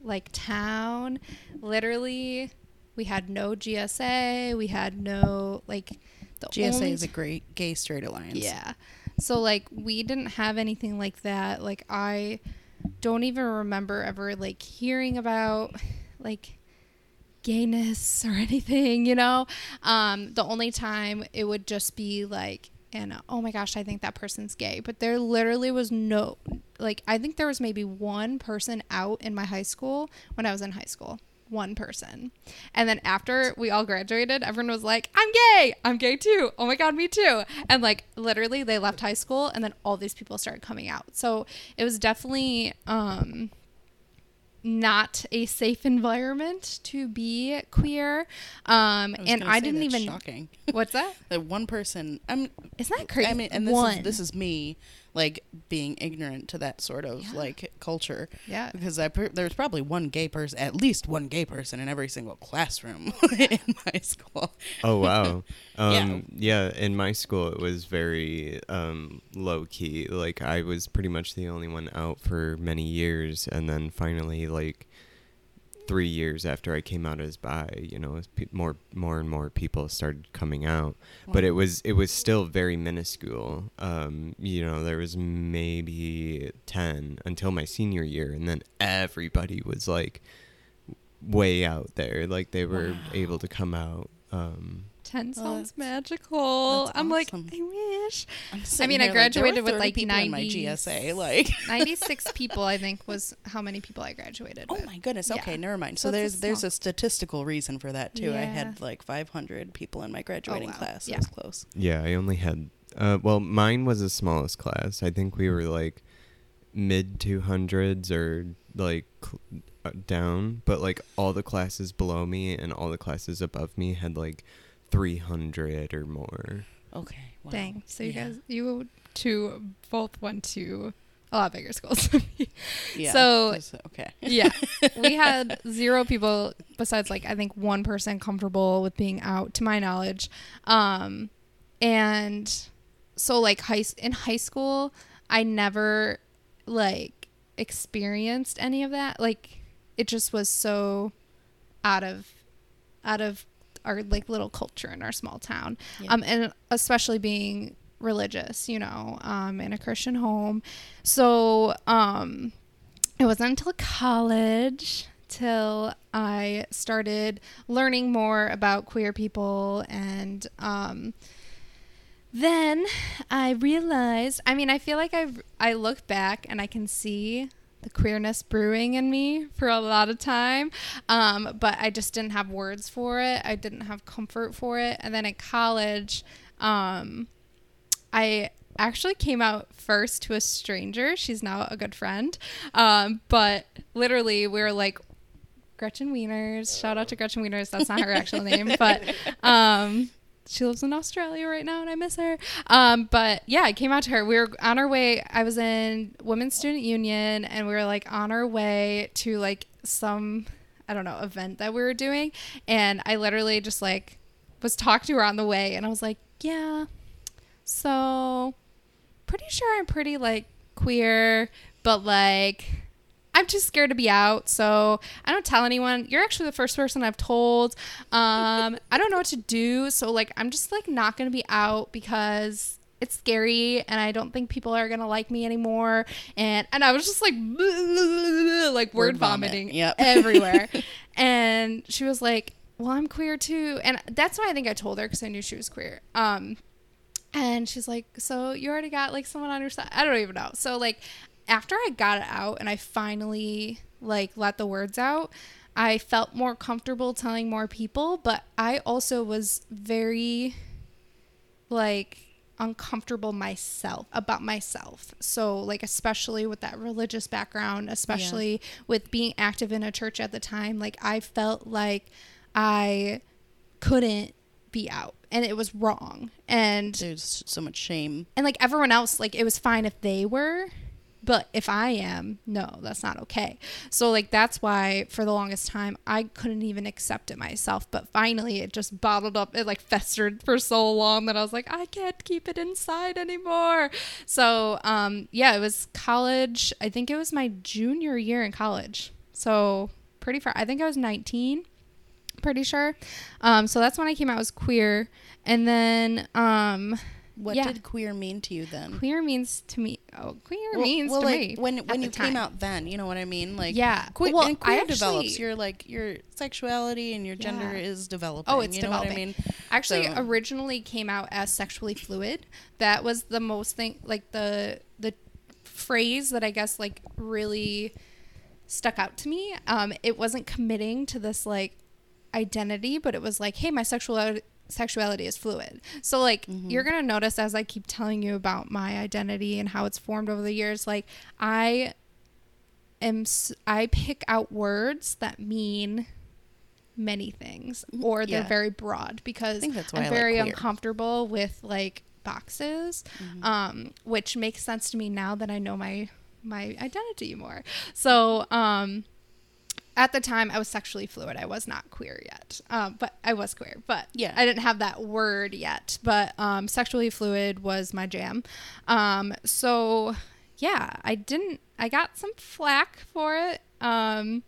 like town. Literally, we had no GSA. We had no like the GSA only is a great gay straight alliance. yeah. So like we didn't have anything like that. Like I don't even remember ever like hearing about like gayness or anything, you know? Um the only time it would just be like and oh my gosh, I think that person's gay. But there literally was no like I think there was maybe one person out in my high school when I was in high school. One person. And then after we all graduated, everyone was like, I'm gay. I'm gay too. Oh my God, me too. And like literally they left high school and then all these people started coming out. So it was definitely um not a safe environment to be queer. Um I and I didn't even shocking. What's that? that one person. I'm. Isn't that crazy? I mean, and this one. is this is me like being ignorant to that sort of Yeah. like culture. Yeah. Because I per- there's probably one gay person, at least one gay person in every single classroom in my school. Oh wow. Yeah. Um yeah. in my school it was very um low key. Like I was pretty much the only one out for many years and then finally like 3 years after I came out as bi, you know, as pe- more more and more people started coming out. But it was it was still very minuscule. Um you know, there was maybe 10 until my senior year and then everybody was like way out there like they were Wow. able to come out um 10 Well, sounds that's- magical. that's I'm like. I wish. I'm I sitting mean, I here like, graduated with like 90 my GSA. Like, 96 people, I think, was how many people I graduated oh with. my goodness. Yeah. Okay, never mind. So So, it's a there's there's a statistical reason for that too. I had like 500 people in my graduating wow. class. It Yeah. was close. Yeah, I only had. Uh, well, mine was the smallest class. I think we were like mid two hundreds or like cl- uh, down, but like all the classes below me and all the classes above me had like three hundred or more. Okay. Wow. Dang. So you Yeah. guys, you two both went to a lot bigger schools. Yeah. So- okay. yeah. We had zero people besides like I think one person comfortable with being out to my knowledge. Um and so like high in high school I never like experienced any of that. Like it just was so out of out of our like little culture in our small town. Yeah. Um and especially being religious, you know, um in a Christian home. So um it wasn't until college till I started learning more about queer people and um then I realized I mean I feel like I I look back and I can see the queerness brewing in me for a lot of time um, but I just didn't have words for it I didn't have comfort for it and then at college um, I actually came out first to a stranger. She's now a good friend. Um, but literally, we were like, Gretchen Wieners. Shout out to Gretchen Wieners. That's not her actual name, but um, she lives in Australia right now, and I miss her. Um, but yeah, I came out to her. We were on our way. I was in Women's Student Union, and we were like on our way to like some, I don't know, event that we were doing, and I literally just like was talking to her on the way, and I was like, yeah. So, pretty sure I'm pretty like queer, but like I'm too scared to be out, so I don't tell anyone. You're actually the first person I've told. Um, I don't know what to do, so like I'm just like not gonna be out because it's scary and I don't think people are gonna like me anymore. And and I was just like like word, Word vomit. vomiting Yep. everywhere. and she was like, "Well, I'm queer too," and that's why I think I told her because I knew she was queer. Um, and she's like, So you already got like someone on your side? I don't even know. So, like, after I got it out and I finally like let the words out, I felt more comfortable telling more people, but I also was very like uncomfortable myself about myself. So like especially with that religious background, especially with being active in a church at the time, like I felt like I couldn't be out and it was wrong. And There's so much shame. and like everyone else like it was fine if they were but if i am no that's not okay. So like that's why for the longest time i couldn't even accept it myself. But finally it just bottled up. It like festered for so long that i was like i can't keep it inside anymore. So um yeah it was college. I think it was my junior year in college. So pretty far i think i was 19 pretty sure. Um so that's when i came out as queer. And then um What Yeah. did queer mean to you then? queer means to me oh queer Well- means well, to like me when when you came out then, you know what I mean? Like Yeah. que- Well, and I queer actually- develops. Your like your sexuality and your gender Yeah. is developing. Oh, it's you know developing. What I mean? actually So- originally came out as sexually fluid that was the most thing like the the phrase that i guess like really stuck out to me um it wasn't committing to this like identity but it was like hey my sexuality sexuality is fluid so like you're gonna notice as i keep telling you about my identity and how it's formed over the years like i am I pick out words that mean many things or they're Yeah. very broad because I think that's why i'm like very queer. uncomfortable with like boxes Mm-hmm. um which makes sense to me now that i know my my identity more so um at the time I was sexually fluid. I was not queer yet, um, but I was queer. But Yeah. I didn't have that word yet. But um, sexually fluid was my jam. Um, so yeah, I didn't. I got some flack for it. Um,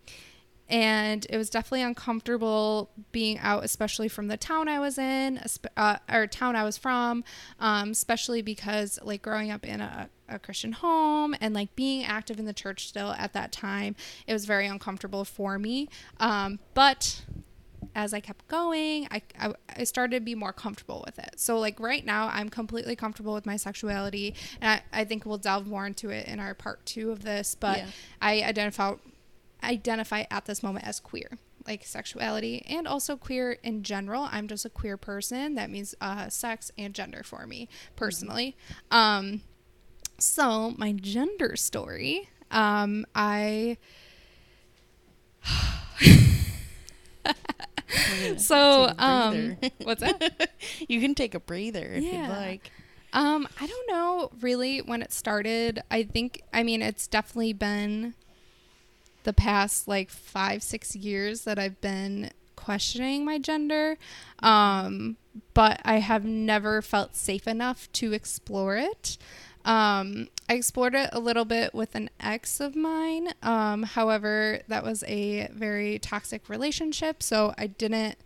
and it was definitely uncomfortable being out, especially from the town I was in, uh, or town I was from, um, especially because like growing up in a, a Christian home and like being active in the church still at that time, it was very uncomfortable for me. Um, but as I kept going, I, I, I started to be more comfortable with it. So, like, right now, I'm completely comfortable with my sexuality. And I, I think we'll delve more into it in our part two of this. But Yeah. I identify, identify at this moment as queer, like sexuality and also queer in general. I'm just a queer person. That means uh, sex and gender for me personally. Um, so, my gender story, um, I. So, um, what's that? you can take a breather if Yeah. you'd like. Um, I don't know really when it started. I think I mean it's definitely been the past like five, six years that I've been questioning my gender. Um, but I have never felt safe enough to explore it. Um, I explored it a little bit with an ex of mine. Um, however, that was a very toxic relationship, so I didn't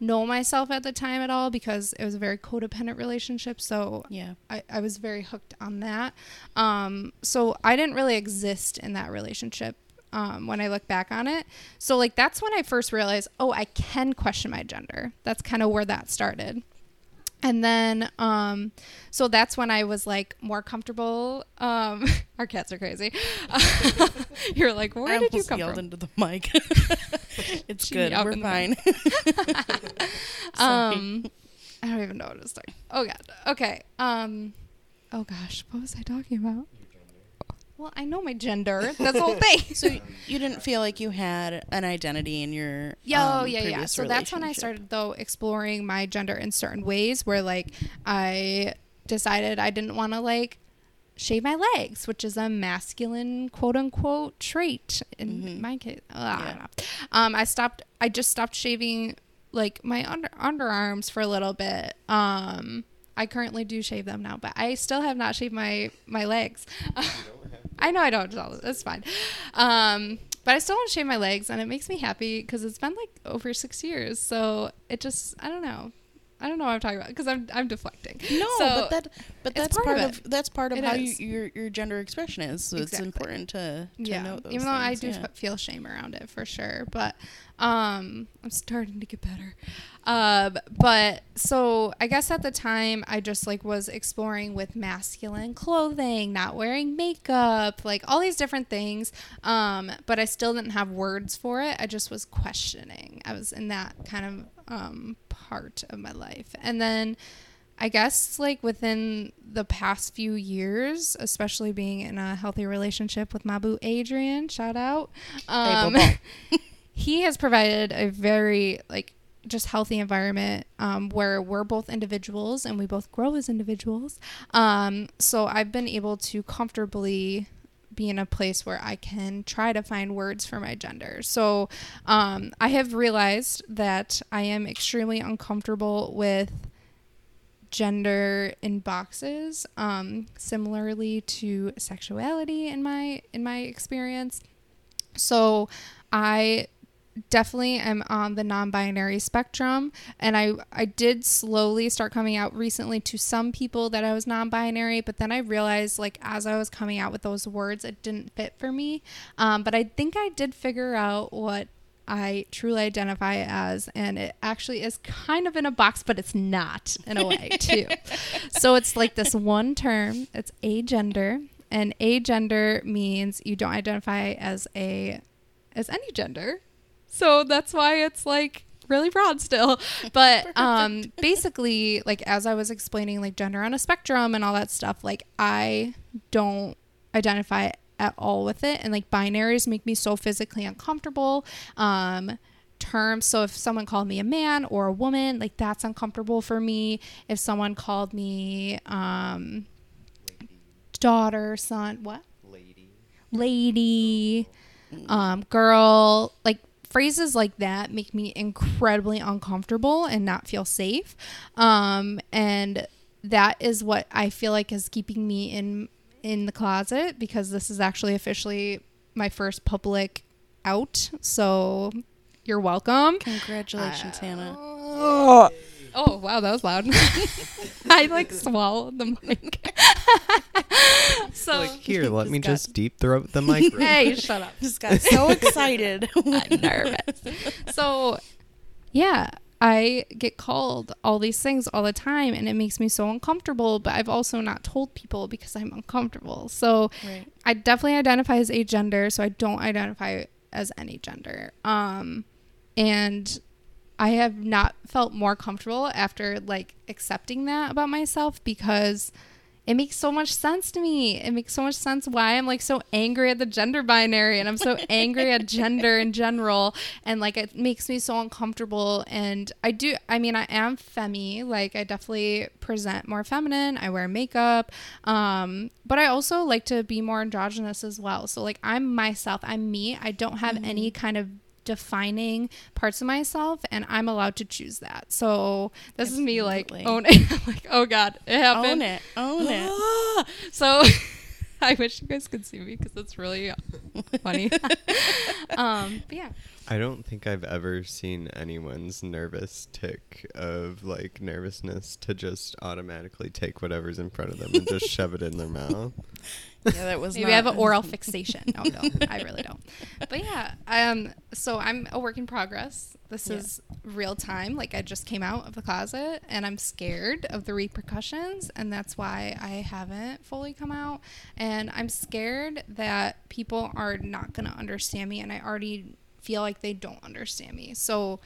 know myself at the time at all because it was a very codependent relationship. So Yeah. I, I was very hooked on that. Um, so I didn't really exist in that relationship um, when I look back on it. So, like, that's when I first realized, oh, I can question my gender. That's kind of where that started. And then, um, so that's when I was like more comfortable. Um, our cats are crazy. You're like, where I did you come yelled from? into the mic. it's She good. We're fine. um, I don't even know what to start. Oh god. Okay. Um, oh gosh, what was I talking about? Well, I know my gender. That's the whole thing. so you didn't feel like you had an identity in your Yeah, oh, um, yeah, yeah. So that's when I started though exploring my gender in certain ways where like I decided I didn't want to like shave my legs, which is a masculine quote unquote trait in Mhm. my case. I Yeah. know. Um, I stopped. I just stopped shaving like my under underarms for a little bit. Um, I currently do shave them now, but I still have not shaved my my legs. I know I don't. It's fine. Um, but I still don't shave my legs, and it makes me happy because it's been like over six years. So it just, I don't know. I don't know what I'm talking about because I'm I'm deflecting. No, So, but that but that's part part, of of, that's part of It how you, your your gender expression is. So Exactly. it's important to, to yeah, know those even though I do yeah. feel shame around it for sure, but um, I'm starting to get better. Um, but so I guess at the time I just like was exploring with masculine clothing, not wearing makeup, like all these different things. Um, but I still didn't have words for it. I just was questioning. I was in that kind of um part of my life, and then. I guess like within the past few years, especially being in a healthy relationship with my boo Adrian, shout out. Um, he has provided a very like just healthy environment um, where we're both individuals and we both grow as individuals. Um, so I've been able to comfortably be in a place where I can try to find words for my gender. So um, I have realized that I am extremely uncomfortable with gender in boxes um, similarly to sexuality in my in my experience so i definitely am on the non-binary spectrum and i i did slowly start coming out recently to some people that i was non-binary but then i realized like as i was coming out with those words it didn't fit for me um, but i think i did figure out what I truly identify as, and it actually is kind of in a box, but it's not in a way, too. so it's like this one term, it's agender, and agender means you don't identify as a as any gender. So that's why it's like really broad still. But um basically like as I was explaining like gender on a spectrum and all that stuff, like I don't identify at all with it and like binaries make me so physically uncomfortable. Um terms so if someone called me a man or a woman, like that's uncomfortable for me. If someone called me um daughter, son, what? Lady. lady, um, girl, like phrases like that make me incredibly uncomfortable and not feel safe. Um, and that is what I feel like is keeping me in in the closet because this is actually officially my first public out. So you're welcome. Congratulations, Hannah. Oh, oh wow, that was loud. I like swallowed the mic. so Like, here, let me Just got- just deep throat the microphone. hey, shut up. Just got so excited. I'm nervous. So yeah, I get called all these things all the time and it makes me so uncomfortable, but I've also not told people because I'm uncomfortable. So Right. I definitely identify as agender, so I don't identify as any gender. Um and I have not felt more comfortable after like accepting that about myself because it makes so much sense to me. It makes so much sense why I'm like so angry at the gender binary and I'm so angry at gender in general and like it makes me so uncomfortable and I do I mean I am femmy, like I definitely present more feminine. I wear makeup. Um but I also like to be more androgynous as well. So like I'm myself, I'm me. I don't have any kind of defining parts of myself and I'm allowed to choose that. So this is me like Absolutely. owning like oh god, it happened. Own it. Own it. Ah! So I wish you guys could see me because it's really funny. um, but yeah, I don't think I've ever seen anyone's nervous tic of like nervousness to just automatically take whatever's in front of them and just shove it in their mouth. Yeah, that was maybe not, I have an oral fixation. No, no, I really don't. But yeah, um, so I'm a work in progress. This Yeah. is real time. Like I just came out of the closet and I'm scared of the repercussions, and that's why I haven't fully come out. And I'm scared that people are not gonna understand me, and I already feel like they don't understand me. So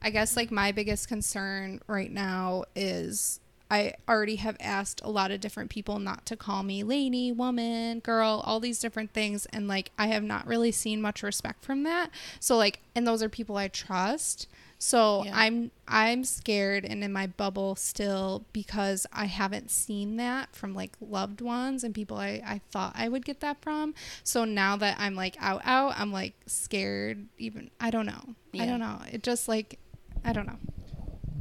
I guess like my biggest concern right now is I already have asked a lot of different people not to call me lady, woman, girl, all these different things and like I have not really seen much respect from that. So like and those are people I trust. So Yeah. I'm I'm scared and in my bubble still because I haven't seen that from like loved ones and people I, I thought I would get that from. So now that I'm like out out, I'm like scared even I don't know. I don't know. It just like I don't know.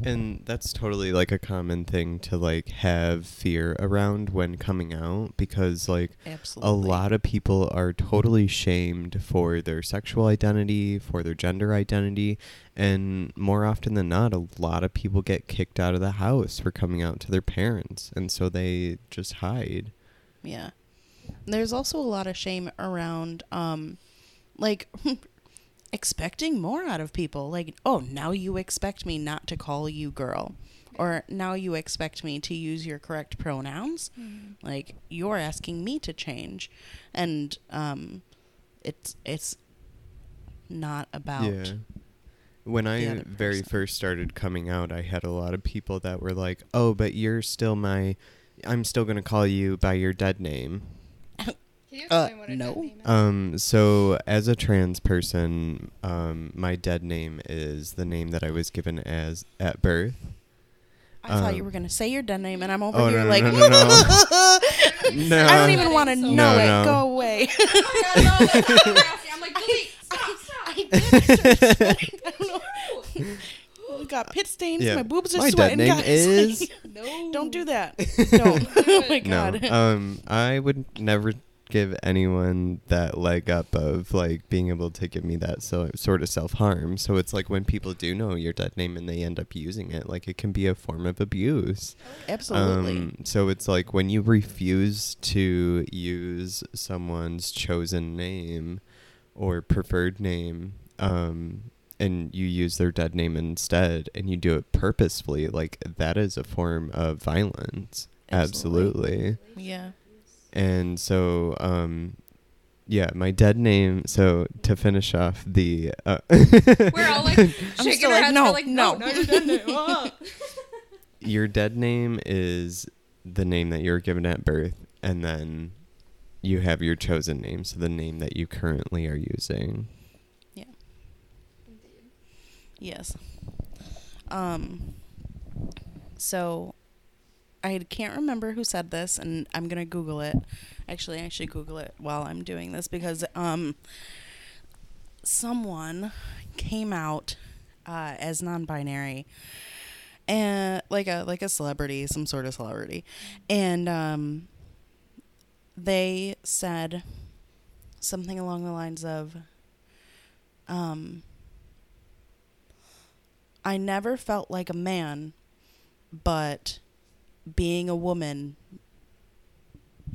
And that's totally like a common thing to like have fear around when coming out because like Absolutely. a lot of people are totally shamed for their sexual identity, for their gender identity, and more often than not, a lot of people get kicked out of the house for coming out to their parents, and so they just hide. Yeah. There's also a lot of shame around um like expecting more out of people. Like, oh, now you expect me not to call you girl. Or now you expect me to use your correct pronouns. Like you're asking me to change. And um it's it's not about Yeah. When I very first started coming out, I had a lot of people that were like, "Oh, but you're still my I'm still going to call you by your dead name." Can you Uh, explain what a no. dead name is? Um, so as a trans person, um, my dead name is the name that I was given as at birth. I thought you Um, were gonna say your dead name and I'm over Oh, here no, no, like no, no, no. No. I don't even want to So- know No, it. no. Go away. I'm like, delete. Stop, stop, I did. I don't know. We got pit stains. Yeah. My boobs are My dead sweating. name guys. is- No. don't do that. Don't. oh my god. No, god. um, I would never give anyone that leg up of like being able to give me that so sort of self harm. So it's like when people do know your dead name and they end up using it, like it can be a form of abuse. Absolutely. Um, so it's like when you refuse to use someone's chosen name or preferred name, um, and you use their dead name instead, and you do it purposefully, like that is a form of violence. Absolutely. Absolutely. yeah. And so, um, yeah, my dead name. So to finish off the, uh, We're all like shaking our like, heads. no, We're like, no, no. no, your dead name. Your dead name is the name that you were given at birth, and then you have your chosen name, so the name that you currently are using. Yeah. Indeed. Yes. Um. So, I can't remember who said this, and I'm gonna Google it. Actually, I should Google it while I'm doing this because um, someone came out uh, as non-binary, and like a like a celebrity, some sort of celebrity, and um, they said something along the lines of, um. I never felt like a man, but being a woman,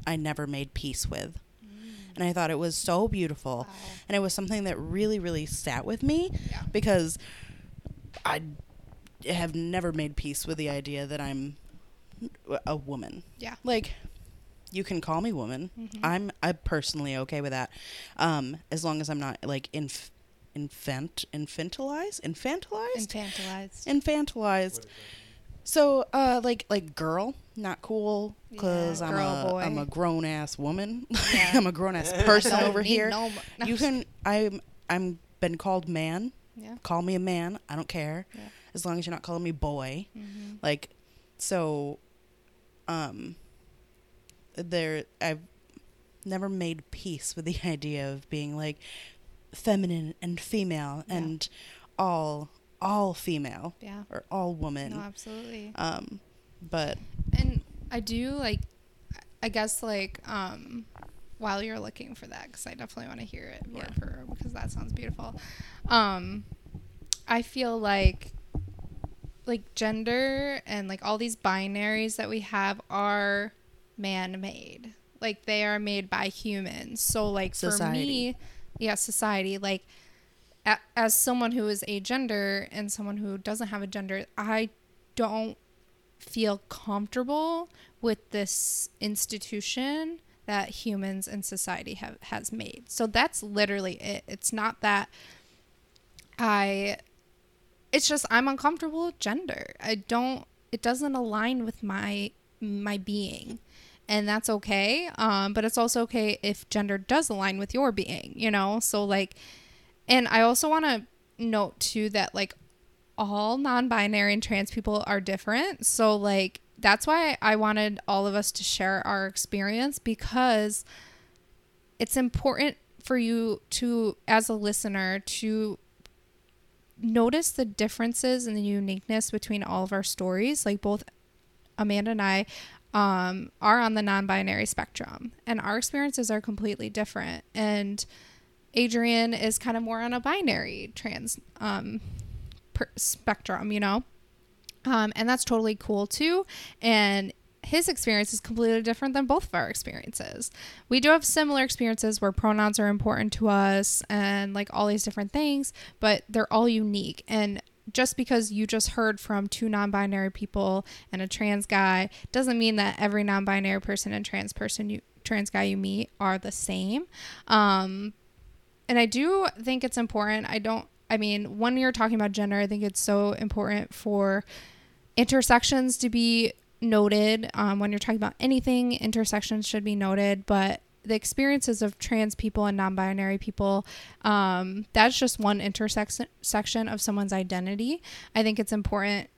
I never made peace with. And I thought it was so beautiful. Wow. And it was something that really, really sat with me Yeah. because I have never made peace with the idea that I'm a woman. Yeah. Like you can call me woman. I'm I'm personally okay with that. Um as long as I'm not like inf- infant infantilized infantilized Infantilized. infantilized. So, uh, like, like girl, not cool, cause Yeah, I'm girl, a boy. am a grown ass woman. Yeah. I'm a grown ass person over here. no mo- You can I'm I'm been called man. Yeah. Call me a man. I don't care, Yeah. as long as you're not calling me boy. Mhm. Like, so, um, there I've never made peace with the idea of being like feminine and female Yeah. and all all female Yeah. or all woman. No, absolutely. Um, but And I do like, I guess like, um, while you're looking for that, because I definitely want to hear it word Yeah. for because that sounds beautiful. Um, I feel like, like gender and like all these binaries that we have are man-made. Like they are made by humans. So like for Society. me, yeah, society. Like as someone who is agender and someone who doesn't have a gender, I don't feel comfortable with this institution that humans and society have has made. So that's literally it. It's not that I it's just I'm uncomfortable with gender. I don't it doesn't align with my my being. And that's okay. Um, but it's also okay if gender does align with your being, you know? So like and I also want to note too that like all non-binary and trans people are different. So like that's why I wanted all of us to share our experience because it's important for you to as a listener to notice the differences and the uniqueness between all of our stories. Like both Amanda and I um, are on the non-binary spectrum, and our experiences are completely different. And Adrian is kind of more on a binary trans um, per- spectrum, you know, um, and that's totally cool too. And his experience is completely different than both of our experiences. We do have similar experiences where pronouns are important to us and like all these different things, but they're all unique. And just because you just heard from two non-binary people and a trans guy doesn't mean that every non-binary person and trans person you trans guy you meet are the same. Um, and I do think it's important. I don't. I mean, when you're talking about gender, I think it's so important for intersections to be noted. Um, when you're talking about anything, intersections should be noted. But the experiences of trans people and non-binary people, um, that's just one intersection of someone's identity. I think it's important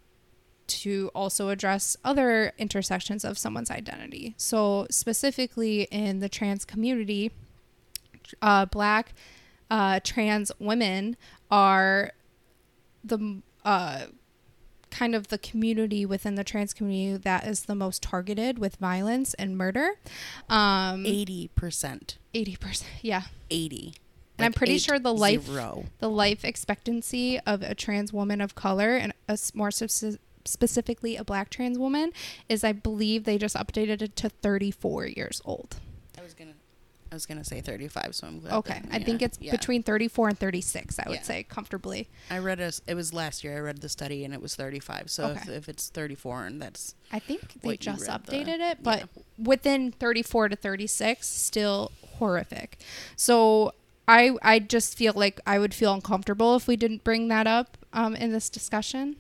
to also address other intersections of someone's identity. So specifically in the trans community, uh, black uh, trans women are the uh, kind of the community within the trans community that is the most targeted with violence and murder. Um, eighty percent, Eighty percent, yeah. eighty. And I'm pretty eight sure the life zero. the life expectancy of a trans woman of color and a more speci- specifically a black trans woman is I believe they just updated it to 34 years old. I was gonna, I was gonna say thirty-five. So I'm glad. Okay, that- I think it's yeah. between 34 and 36, I would Yeah. say comfortably. I read a. It was last year. I read the study and it was thirty-five. So if, Okay. if it's thirty-four and that's I think they just read, the- updated it, but within 34 to 36, still horrific. So I I just feel like I would feel uncomfortable if we didn't bring that up um, in this discussion.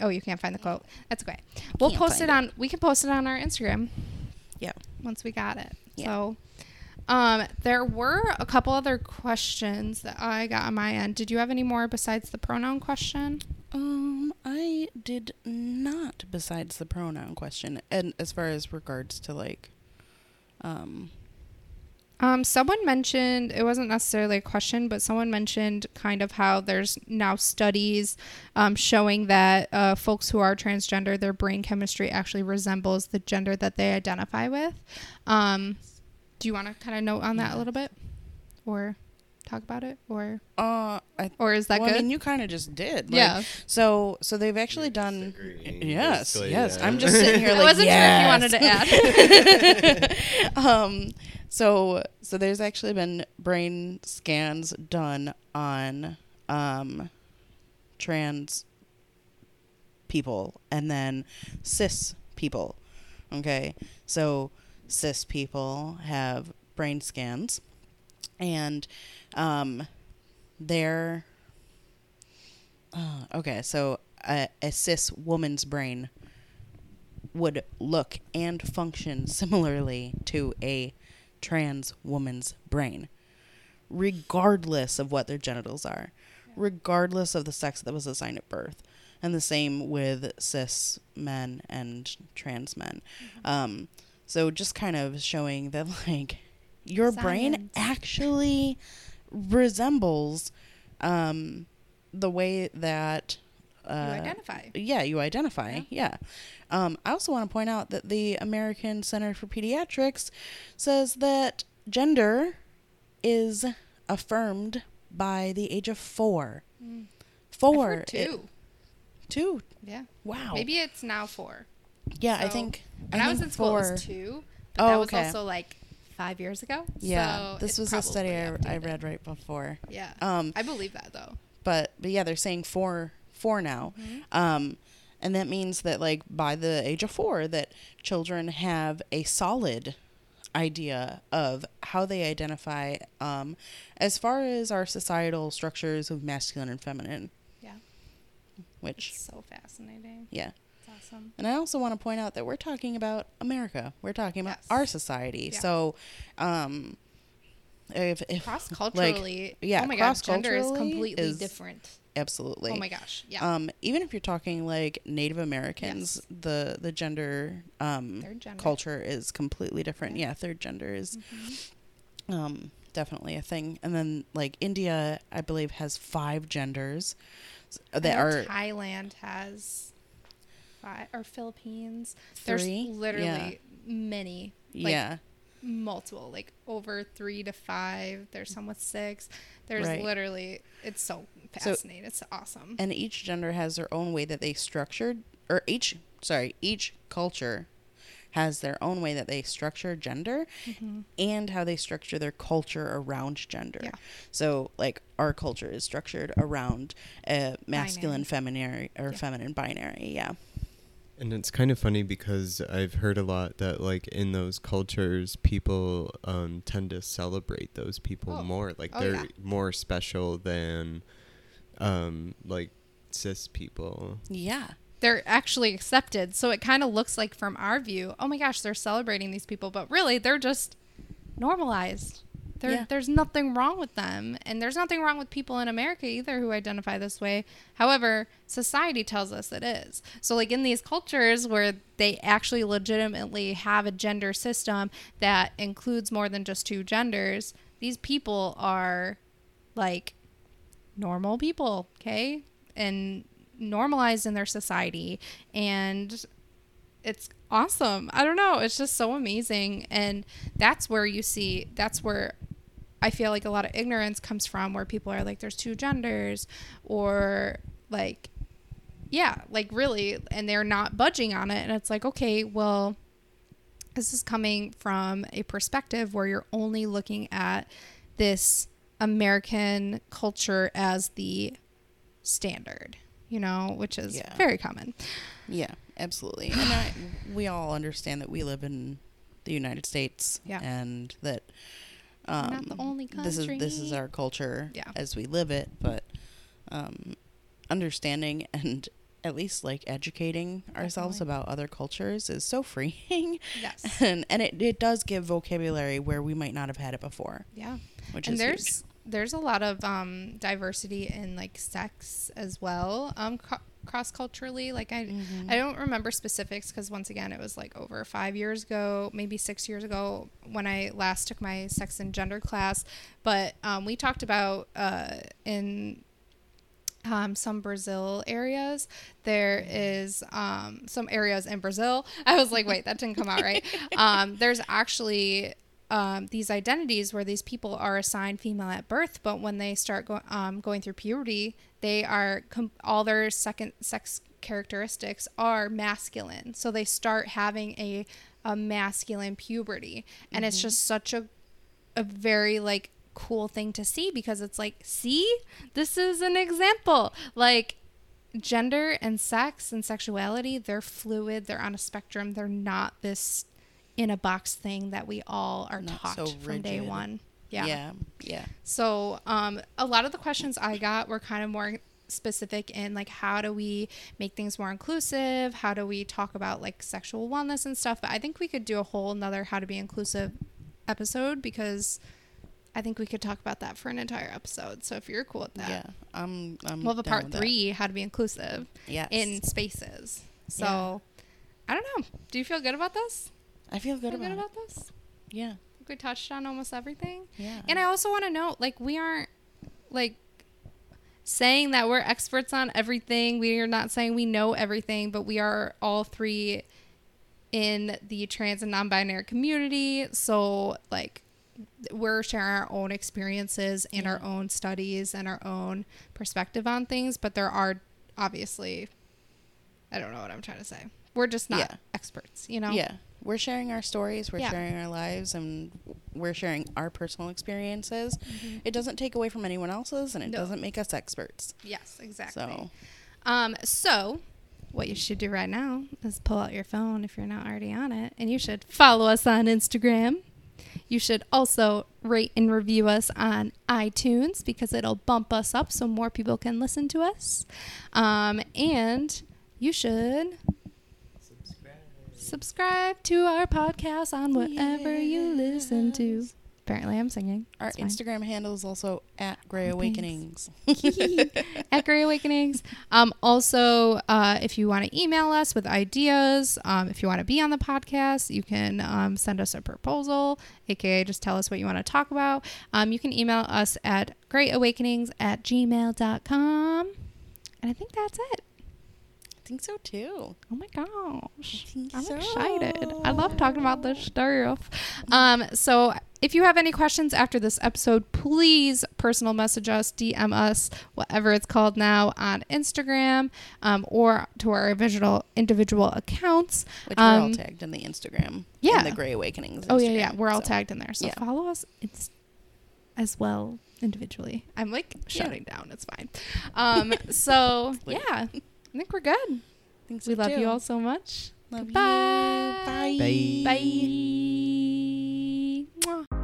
Oh, you can't find the quote. That's okay. We'll Can't post it on. We can post it on our Instagram yeah. once we got it. Yeah. So. Um, there were a couple other questions that I got on my end. Did you have any more besides the pronoun question? Um, I did not. Besides the pronoun question, and as far as regards to like, um, Um, someone mentioned it wasn't necessarily a question, but someone mentioned kind of how there's now studies um, showing that uh, folks who are transgender, their brain chemistry actually resembles the gender that they identify with. Um, do you want to kind of note on that a little bit, or talk about it, or uh, I. or is that well, good? I mean, you kind of just did. Like, yeah, So, so they've actually done. disagreeing, Yes, yes. yeah. I'm just sitting here I like, wasn't yes. sure if you wanted to add. um, so so there's actually been brain scans done on um trans people and then cis people. Okay, so cis people have brain scans, and um, they're uh, okay. So a, a cis woman's brain would look and function similarly to a trans woman's brain, regardless of what their genitals are, regardless of the sex that was assigned at birth. And the same with cis men and trans men. Um, so just kind of showing that, like, your brain actually resembles um, the way that. Uh, you identify. yeah, you identify. Yeah. Um, I also want to point out that the American Center for Pediatrics says that gender is affirmed by the age of four. Mm. Four. I've heard It- two. two. yeah. Wow. Maybe it's now four. Yeah, I think. When I, was think in school, it was two. But Oh, that was okay. also like five years ago. Yeah, so this was a study I, I read right before. Yeah. Um, I believe that though. but but yeah, they're saying four four now. Mhm. Um, and that means that like by the age of four, that children have a solid idea of how they identify um, as far as our societal structures of masculine and feminine. Yeah. Which It's so fascinating. yeah. Awesome. And I also want to point out that we're talking about America. We're talking about Yes. our society. Yeah. So, um, if, if Cross culturally, yeah, oh my god, gender is completely is- different. absolutely. Oh my gosh, yeah. Um, even if you're talking like Native Americans, Yes. the the gender um gender. culture is completely different. Yeah. Yeah, third gender is Mhm. um definitely a thing. And then like India, I believe has five genders that are Thailand has five or Philippines. three. There's literally many, like, yeah. multiple, like over three to five. There's some with six. There's Right. literally, it's so fascinating. it's awesome. and each gender has their own way that they structured or each sorry each culture has their own way that they structure gender Mhm. and how they structure their culture around gender Yeah. so like our culture is structured around a masculine feminine or Yeah. feminine binary yeah And it's kind of funny because I've heard a lot that like in those cultures people um, tend to celebrate those people Oh. more. Like Oh, they're yeah. more special than um, like cis people. yeah they're actually accepted. So it kind of looks like from our view, oh my gosh, they're celebrating these people, but really they're just normalized. There, Yeah. There's nothing wrong with them. And there's nothing wrong with people in America either who identify this way. However, society tells us it is. So, like in these cultures where they actually legitimately have a gender system that includes more than just two genders, these people are like normal people, okay? And normalized in their society. And it's awesome. I don't know. It's just so amazing. And that's where you see, that's where I feel like a lot of ignorance comes from, where people are like, there's two genders, or like, yeah, like really, and they're not budging on it. And it's like, okay, well, this is coming from a perspective where you're only looking at this American culture as the standard, you know, which is Yeah. very common. yeah absolutely and I, we all understand that we live in the united states Yeah. and that um, not the only this is this is our culture Yeah. as we live it but um, understanding and at least like educating ourselves about other cultures is so freeing Yes. and and it, it does give vocabulary where we might not have had it before Yeah. which and is there's huge. there's a lot of um, diversity in like sex as well um, co- cross culturally like I Mm-hmm. I don't remember specifics because once again it was like over five years ago maybe six years ago when I last took my sex and gender class but um, we talked about uh, in um, some Brazil areas. There is um, some areas in Brazil. I was like, wait, that didn't come out right. Um, there's actually um, these identities where these people are assigned female at birth, but when they start go- um, going through puberty, they are com- all their second sex characteristics are masculine. So they start having a a masculine puberty, and it's mm-hmm. just such a a very like cool thing to see because it's like see this is an example like gender and sex and sexuality, they're fluid, they're on a spectrum. They're not this in a box thing that we all are Not taught so from day one. Yeah. Yeah. Yeah. So, um, a lot of the questions I got were kind of more specific in like how do we make things more inclusive? How do we talk about like sexual wellness and stuff? But I think we could do a whole another how to be inclusive episode because I think we could talk about that for an entire episode. So if you're cool with that, Yeah. I'm. I'm we'll have a part with that. three, how to be inclusive Yes. in spaces. So Yeah. I don't know. Do you feel good about this? I feel good feel about, good about this? Yeah. We touched on almost everything. Yeah. And I also want to note, like, we aren't like saying that we're experts on everything. We are not saying we know everything, but we are all three in the trans and non-binary community. So, like, we're sharing our own experiences and our own studies and our own perspective on things. But there are obviously, I don't know what I'm trying to say. We're just not Yeah. experts, you know. Yeah. We're sharing our stories, we're Yeah. sharing our lives, and we're sharing our personal experiences. Mhm. It doesn't take away from anyone else's, and it No. doesn't make us experts. Yes, exactly. So, Um, so what you should do right now is pull out your phone if you're not already on it, and you should follow us on Instagram. You should also rate and review us on iTunes because it'll bump us up so more people can listen to us. Um, and you should subscribe to our podcast on whatever you listen to. Apparently, I'm singing. our Instagram handle is also at Gray Oh, Awakenings. at Gray Awakenings. Um, also, uh, if you want to email us with ideas, um, if you want to be on the podcast, you can um, send us a proposal, aka just tell us what you want to talk about. Um, you can email us at grayawakenings at gmail.com. And I think that's it. I think so too. Oh my gosh. I'm so. excited. I love talking about this stuff. Um, so if you have any questions after this episode, please personal message us, DM us, whatever it's called now, on Instagram um, or to our individual individual accounts. Which we're all Um, tagged in the Instagram. yeah. In the Gray Awakenings. Oh yeah, yeah, we're all so. tagged in there. So yeah. follow us ins- as well individually. I'm like Yeah. shutting down. It's fine. Um, so yeah, I think we're good. I we love too. you all so much. Love Goodbye. you. Bye. Bye. Bye. Bye.